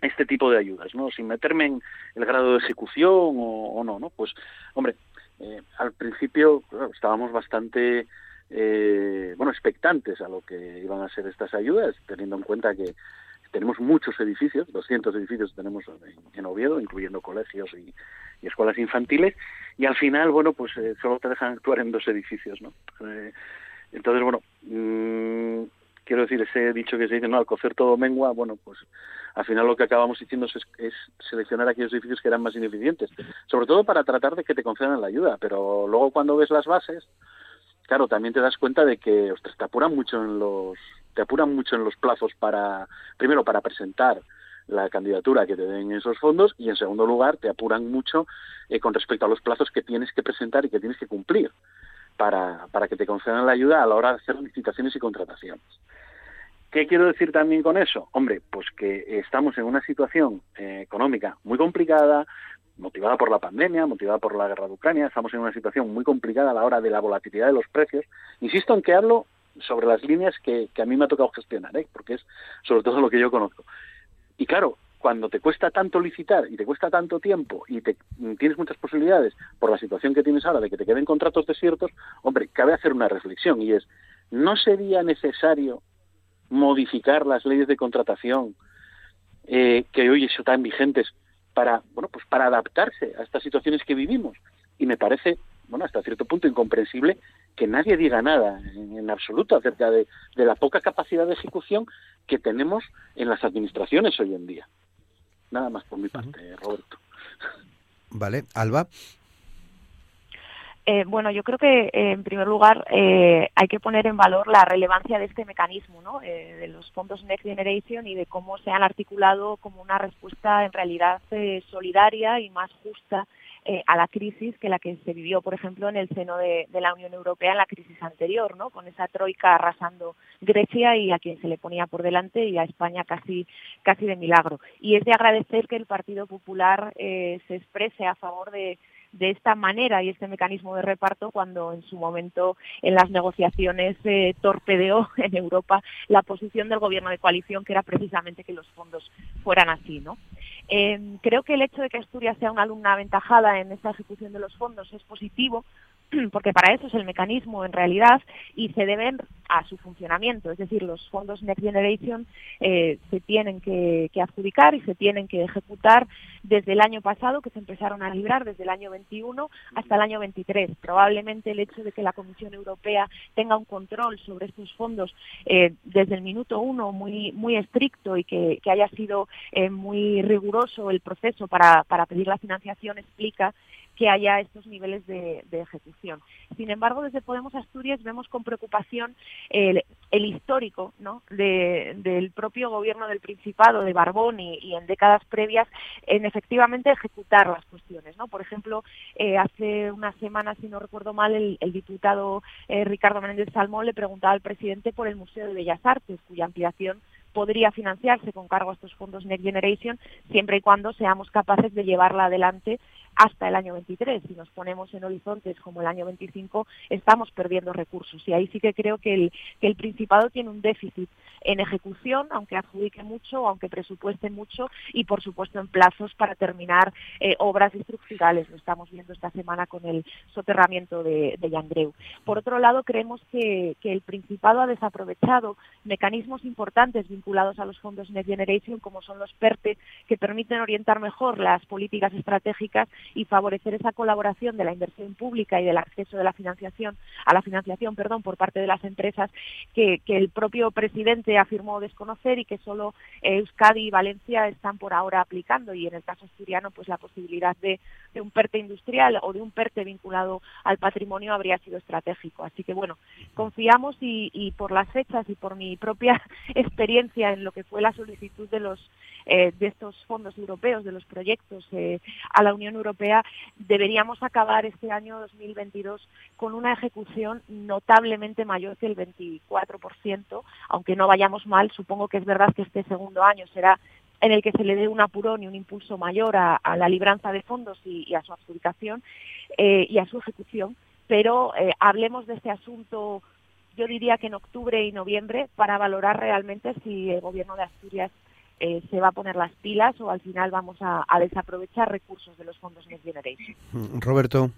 este tipo de ayudas, ¿no? Sin meterme en el grado de ejecución o, no, ¿no? Pues, hombre, eh, al principio estábamos bastante, eh, bueno, expectantes a lo que iban a ser estas ayudas, teniendo en cuenta que tenemos muchos edificios, 200 edificios tenemos en, Oviedo, incluyendo colegios y, escuelas infantiles, y al final, bueno, pues eh, solo te dejan actuar en dos edificios, ¿no? entonces, bueno, mmm, quiero decir, ese dicho que se dice, no, al cocer todo mengua, bueno, pues al final lo que acabamos diciendo es, seleccionar aquellos edificios que eran más ineficientes, sobre todo para tratar de que te concedan la ayuda, pero luego cuando ves las bases, claro, también te das cuenta de que ostras, te apuran mucho en los te apuran mucho en los plazos para primero para presentar la candidatura que te den esos fondos y en segundo lugar te apuran mucho eh, con respecto a los plazos que tienes que presentar y que tienes que cumplir para, para que te concedan la ayuda a la hora de hacer licitaciones y contrataciones. ¿Qué quiero decir también con eso? Hombre, pues que estamos en una situación eh, económica muy complicada, motivada por la pandemia, motivada por la guerra de Ucrania, estamos en una situación muy complicada a la hora de la volatilidad de los precios. Insisto en que hablo sobre las líneas que, a mí me ha tocado gestionar, ¿eh? porque es sobre todo lo que yo conozco. Y claro, cuando te cuesta tanto licitar y te cuesta tanto tiempo y te, tienes muchas posibilidades por la situación que tienes ahora de que te queden contratos desiertos, hombre, cabe hacer una reflexión y es, ¿no sería necesario modificar las leyes de contratación eh, que hoy están vigentes para, bueno, pues para adaptarse a estas situaciones que vivimos? Y me parece, bueno, hasta cierto punto incomprensible que nadie diga nada en, absoluto acerca de, de la poca capacidad de ejecución que tenemos en las administraciones hoy en día. Nada más por mi parte, Roberto. Vale, Alba. Eh, bueno, yo creo que eh, en primer lugar eh, hay que poner en valor la relevancia de este mecanismo, ¿no? de los fondos Next Generation y de cómo se han articulado como una respuesta en realidad solidaria y más justa a la crisis que la que se vivió, por ejemplo, en el seno de, la Unión Europea en la crisis anterior, ¿no? Con esa troika arrasando Grecia y a quien se le ponía por delante y a España casi casi de milagro. Y es de agradecer que el Partido Popular se exprese a favor de de esta manera y este mecanismo de reparto cuando en su momento en las negociaciones eh, torpedeó en Europa la posición del gobierno de coalición que era precisamente que los fondos fueran así, ¿no? Eh, creo que el hecho de que Asturias sea una alumna aventajada en esta ejecución de los fondos es positivo porque para eso es el mecanismo en realidad y se deben a su funcionamiento. Es decir, los fondos Next Generation eh, se tienen que, adjudicar y se tienen que ejecutar desde el año pasado, que se empezaron a librar desde el año 21 hasta el año 23. Probablemente el hecho de que la Comisión Europea tenga un control sobre estos fondos eh, desde el minuto uno muy, muy estricto y que, haya sido eh, muy riguroso el proceso para, para pedir la financiación explica que haya estos niveles de, ejecución. Sin embargo, desde Podemos Asturias vemos con preocupación el, histórico ¿no? del propio gobierno del Principado, de Barbón y, en décadas previas, en efectivamente ejecutar las cuestiones. ¿no? Por ejemplo, eh, hace unas semanas, si no recuerdo mal, el, diputado eh, Ricardo Menéndez Salmón le preguntaba al presidente por el Museo de Bellas Artes, cuya ampliación podría financiarse con cargo a estos fondos Next Generation siempre y cuando seamos capaces de llevarla adelante hasta el año 23. Si nos ponemos en horizontes como el año 25, estamos perdiendo recursos. Y ahí sí que creo que el, el Principado tiene un déficit en ejecución, aunque adjudique mucho, aunque presupueste mucho, y por supuesto en plazos para terminar eh, obras estructurales. Lo estamos viendo esta semana con el soterramiento de, de Yangreu. Por otro lado, creemos que, que el Principado ha desaprovechado mecanismos importantes vinculados a los fondos Next Generation, como son los PERTE, que permiten orientar mejor las políticas estratégicas y favorecer esa colaboración de la inversión pública y del acceso de la financiación a la financiación, perdón, por parte de las empresas que, el propio presidente afirmó desconocer y que solo Euskadi y Valencia están por ahora aplicando y en el caso asturiano pues la posibilidad de, un PERTE industrial o de un PERTE vinculado al patrimonio habría sido estratégico. Así que bueno, confiamos y, por las fechas y por mi propia experiencia en lo que fue la solicitud de los eh, de estos fondos europeos, de los proyectos eh, a la Unión Europea Europea, deberíamos acabar este año 2022 con una ejecución notablemente mayor que el 24%, aunque no vayamos mal, supongo que es verdad que este segundo año será en el que se le dé un apurón y un impulso mayor a, la libranza de fondos y, a su adjudicación eh, y a su ejecución, pero eh, hablemos de este asunto yo diría que en octubre y noviembre para valorar realmente si el Gobierno de Asturias eh, se va a poner las pilas o al final vamos a, desaprovechar recursos de los fondos Next Generation. Mm, Roberto.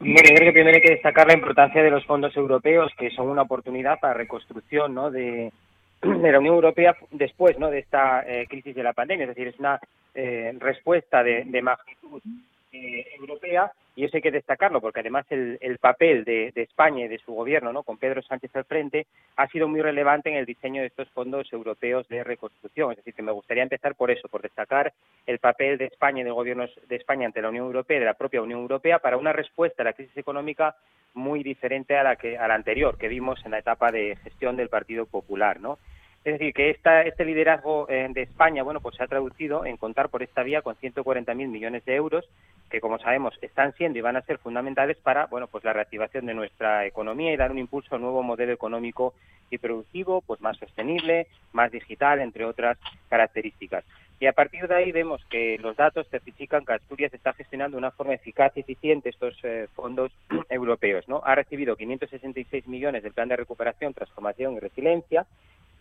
Bueno, creo que primero hay que destacar la importancia de los fondos europeos, que son una oportunidad para reconstrucción ¿no? de, la Unión Europea después ¿no? de esta eh, crisis de la pandemia. Es decir, es una eh, respuesta de, de magnitud europea y eso hay que destacarlo porque además el, papel de, España y de su gobierno, ¿no? con Pedro Sánchez al frente, ha sido muy relevante en el diseño de estos fondos europeos de reconstrucción. Es decir, que me gustaría empezar por eso, por destacar el papel de España y del gobierno de España ante la Unión Europea y de la propia Unión Europea para una respuesta a la crisis económica muy diferente a la que a la anterior que vimos en la etapa de gestión del Partido Popular, ¿no? Es decir, que esta, este liderazgo eh, de España, bueno, pues se ha traducido en contar por esta vía con 140.000 millones de euros, que como sabemos están siendo y van a ser fundamentales para, bueno, pues la reactivación de nuestra economía y dar un impulso a un nuevo modelo económico y productivo, pues más sostenible, más digital, entre otras características. Y a partir de ahí vemos que los datos certifican que Asturias está gestionando de una forma eficaz y eficiente estos eh, fondos europeos, ¿no? Ha recibido 566 millones del Plan de Recuperación, Transformación y Resiliencia,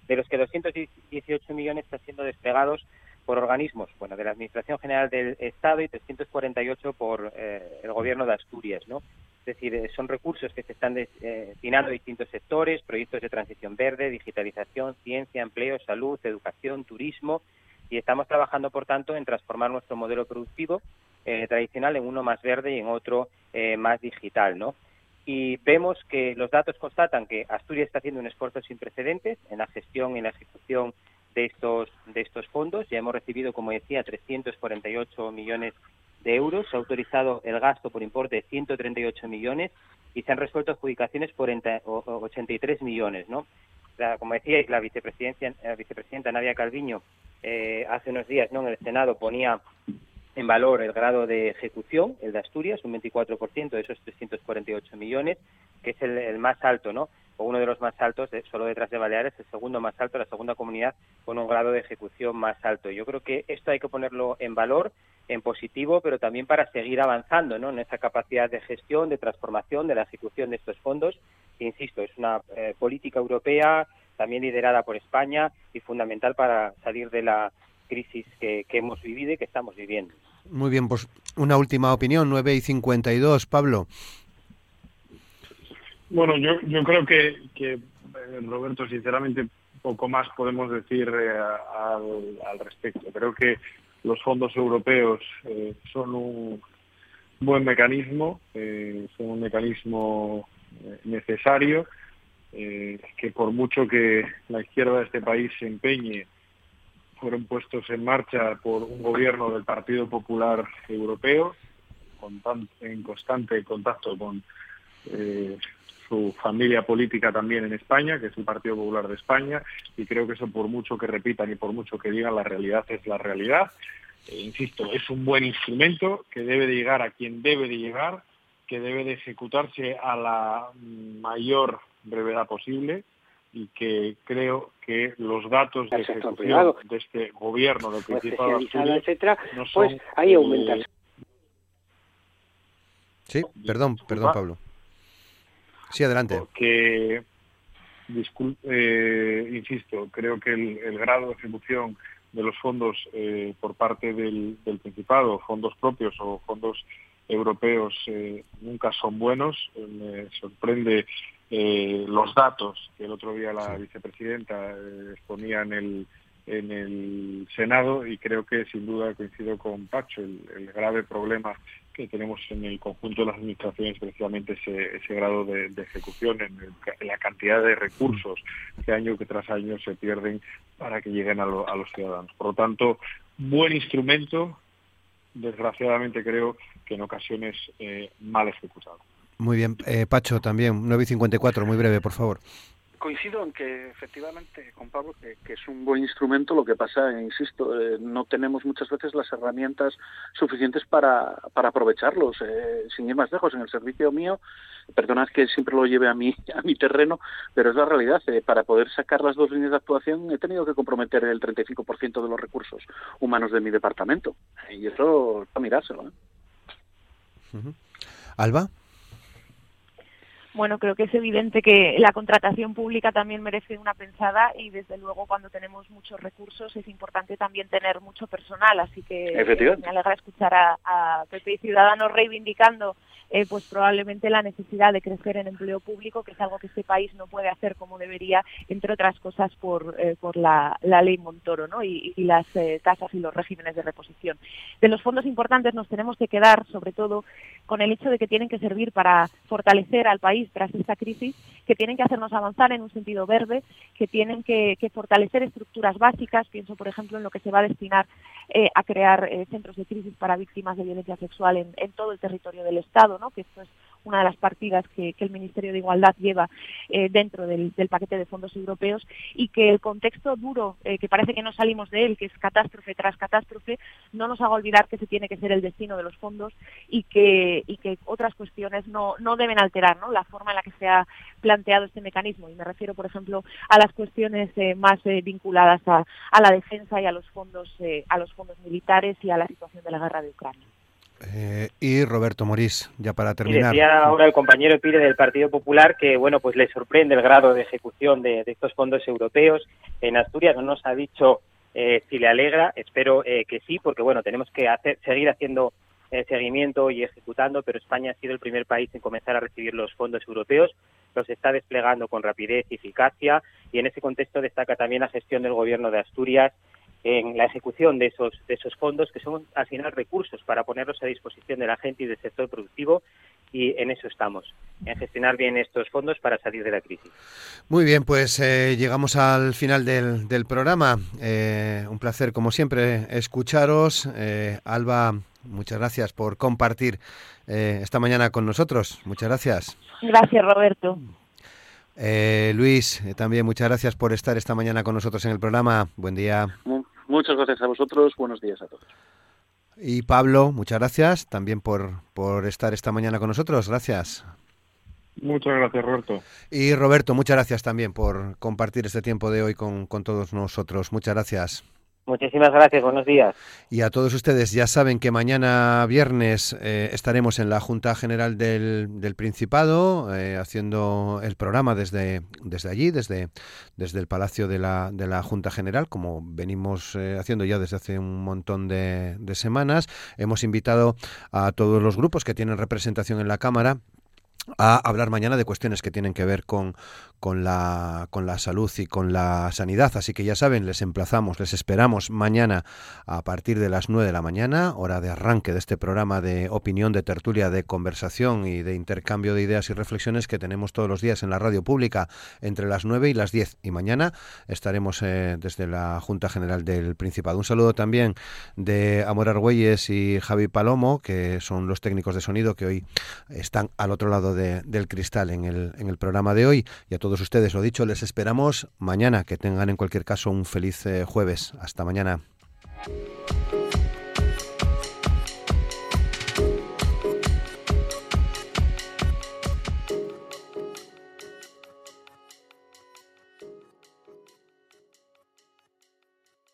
de los que 218 millones están siendo desplegados por organismos, bueno, de la Administración General del Estado y 348 por eh, el Gobierno de Asturias, ¿no? Es decir, eh, son recursos que se están eh, destinando a distintos sectores, proyectos de transición verde, digitalización, ciencia, empleo, salud, educación, turismo, y estamos trabajando, por tanto, en transformar nuestro modelo productivo tradicional en uno más verde y en otro más digital, ¿no? Y vemos que los datos constatan que Asturias está haciendo un esfuerzo sin precedentes en la gestión y en la ejecución de estos de estos fondos. Ya hemos recibido, como decía, 348 millones de euros. Se ha autorizado el gasto por importe de 138 millones y se han resuelto adjudicaciones por 83 millones, ¿no? como decía, la vicepresidencia, la vicepresidenta Nadia Calviño eh, hace unos días ¿no? en el Senado ponía en valor el grado de ejecución, el de Asturias, un 24% de esos 348 millones, que es el, más alto, ¿no? O uno de los más altos, solo detrás de Baleares, el segundo más alto, la segunda comunidad con un grado de ejecución más alto. Yo creo que esto hay que ponerlo en valor, en positivo, pero también para seguir avanzando, ¿no? En esa capacidad de gestión, de transformación, de la ejecución de estos fondos. insisto, es una eh, política europea también liderada por España y fundamental para salir de la crisis que, hemos vivido y que estamos viviendo. Muy bien, pues una última opinión, 9 y 52, Pablo. Bueno, yo, yo creo que, que eh, Roberto, sinceramente, poco más podemos decir eh, al, respecto. Creo que los fondos europeos eh, son un buen mecanismo, son un mecanismo necesario, que por mucho que la izquierda de este país se empeñe fueron puestos en marcha por un gobierno del Partido Popular Europeo, en constante contacto con eh, su familia política también en España, que es el Partido Popular de España, y creo que eso por mucho que repitan y por mucho que digan, la realidad es la realidad. E insisto, es un buen instrumento que debe de llegar a quien debe de llegar, que debe de ejecutarse a la mayor brevedad posible y que creo que los datos de ejecución de este gobierno del Principado de etcétera, no pues son, pues ahí aumenta. sí, perdón, perdón Pablo. Sí, adelante. Porque, eh, insisto, creo que el, grado de ejecución de los fondos eh, por parte del, del, Principado, fondos propios o fondos europeos, eh, nunca son buenos. me sorprende eh, los datos que el otro día la vicepresidenta eh, exponía en el, en el Senado y creo que sin duda coincido con Pacho, el, grave problema que tenemos en el conjunto de las administraciones precisamente ese, ese grado de, ejecución, en, la cantidad de recursos que año que tras año se pierden para que lleguen a, a los ciudadanos. Por lo tanto, buen instrumento, desgraciadamente creo que en ocasiones eh, mal ejecutado. Muy bien, eh, Pacho también, 9.54, muy breve, por favor. Coincido en que efectivamente con Pablo que, es un buen instrumento. Lo que pasa, insisto, eh, no tenemos muchas veces las herramientas suficientes para, para aprovecharlos. Eh, sin ir más lejos, en el servicio mío, perdonad que siempre lo lleve a mi a mi terreno, pero es la realidad. para poder sacar las dos líneas de actuación he tenido que comprometer el 35% de los recursos humanos de mi departamento y eso para mirárselo. Alba. Bueno, creo que es evidente que la contratación pública también merece una pensada y desde luego cuando tenemos muchos recursos es importante también tener mucho personal, así que me alegra escuchar a, a PP y Ciudadanos reivindicando eh, pues probablemente la necesidad de crecer en empleo público, que es algo que este país no puede hacer como debería, entre otras cosas por, eh, por la, ley Montoro ¿no? y, las eh, tasas y los regímenes de reposición. De los fondos importantes nos tenemos que quedar, sobre todo, con el hecho de que tienen que servir para fortalecer al país tras esta crisis, que tienen que hacernos avanzar en un sentido verde, que tienen que, fortalecer estructuras básicas, pienso por ejemplo en lo que se va a destinar a crear centros de crisis para víctimas de violencia sexual en todo el territorio del Estado, que esto es una de las partidas que, el Ministerio de Igualdad lleva eh, dentro del, paquete de fondos europeos y que el contexto duro, eh, que parece que no salimos de él, que es catástrofe tras catástrofe, no nos haga olvidar que se tiene que ser el destino de los fondos y que, otras cuestiones no, deben alterar la forma en la que se ha planteado este mecanismo. Y me refiero, por ejemplo, a las cuestiones eh, más vinculadas a, a, la defensa y a los fondos, a los fondos militares y a la situación de la guerra de Ucrania. Eh, y Roberto Morís, ya para terminar. decía ahora el compañero Pire del Partido Popular que bueno pues le sorprende el grado de ejecución de, estos fondos europeos. En Asturias no nos ha dicho eh, si le alegra, espero eh, que sí, porque bueno tenemos que hacer, seguir haciendo seguimiento y ejecutando, pero España ha sido el primer país en comenzar a recibir los fondos europeos, los está desplegando con rapidez y eficacia y en ese contexto destaca también la gestión del Gobierno de Asturias en la ejecución de esos, de esos fondos, que son al final recursos para ponerlos a disposición de la gente y del sector productivo, y en eso estamos, en gestionar bien estos fondos para salir de la crisis. Muy bien, pues eh, llegamos al final del, del programa. Eh, un placer, como siempre, escucharos. Eh, Alba muchas gracias por compartir eh, esta mañana con nosotros. Muchas gracias. Gracias, Roberto. Eh, Luis, eh, también muchas gracias por estar esta mañana con nosotros en el programa. Buen día. Muchas gracias a vosotros. Buenos días a todos. Y Pablo, muchas gracias también por, por estar esta mañana con nosotros. Gracias. Muchas gracias, Roberto. Y Roberto, muchas gracias también por compartir este tiempo de hoy con, con todos nosotros. Muchas gracias. Muchísimas gracias, buenos días. Y a todos ustedes, ya saben que mañana viernes eh, estaremos en la Junta General del, del Principado eh, haciendo el programa desde, desde allí, desde, desde el Palacio de la, de la Junta General, como venimos eh, haciendo ya desde hace un montón de, de semanas. Hemos invitado a todos los grupos que tienen representación en la Cámara a hablar mañana de cuestiones que tienen que ver con, con, la, con la salud y con la sanidad. Así que ya saben, les emplazamos, les esperamos mañana a partir de las 9 de la mañana, hora de arranque de este programa de opinión, de tertulia, de conversación y de intercambio de ideas y reflexiones que tenemos todos los días en la radio pública entre las 9 y las 10. Y mañana estaremos eh, desde la Junta General del Principado. Un saludo también de Amor Argüelles y Javi Palomo, que son los técnicos de sonido que hoy están al otro lado del cristal en el, en el programa de hoy. Y a todos ustedes, lo dicho, les esperamos mañana. Que tengan en cualquier caso un feliz eh, jueves. Hasta mañana.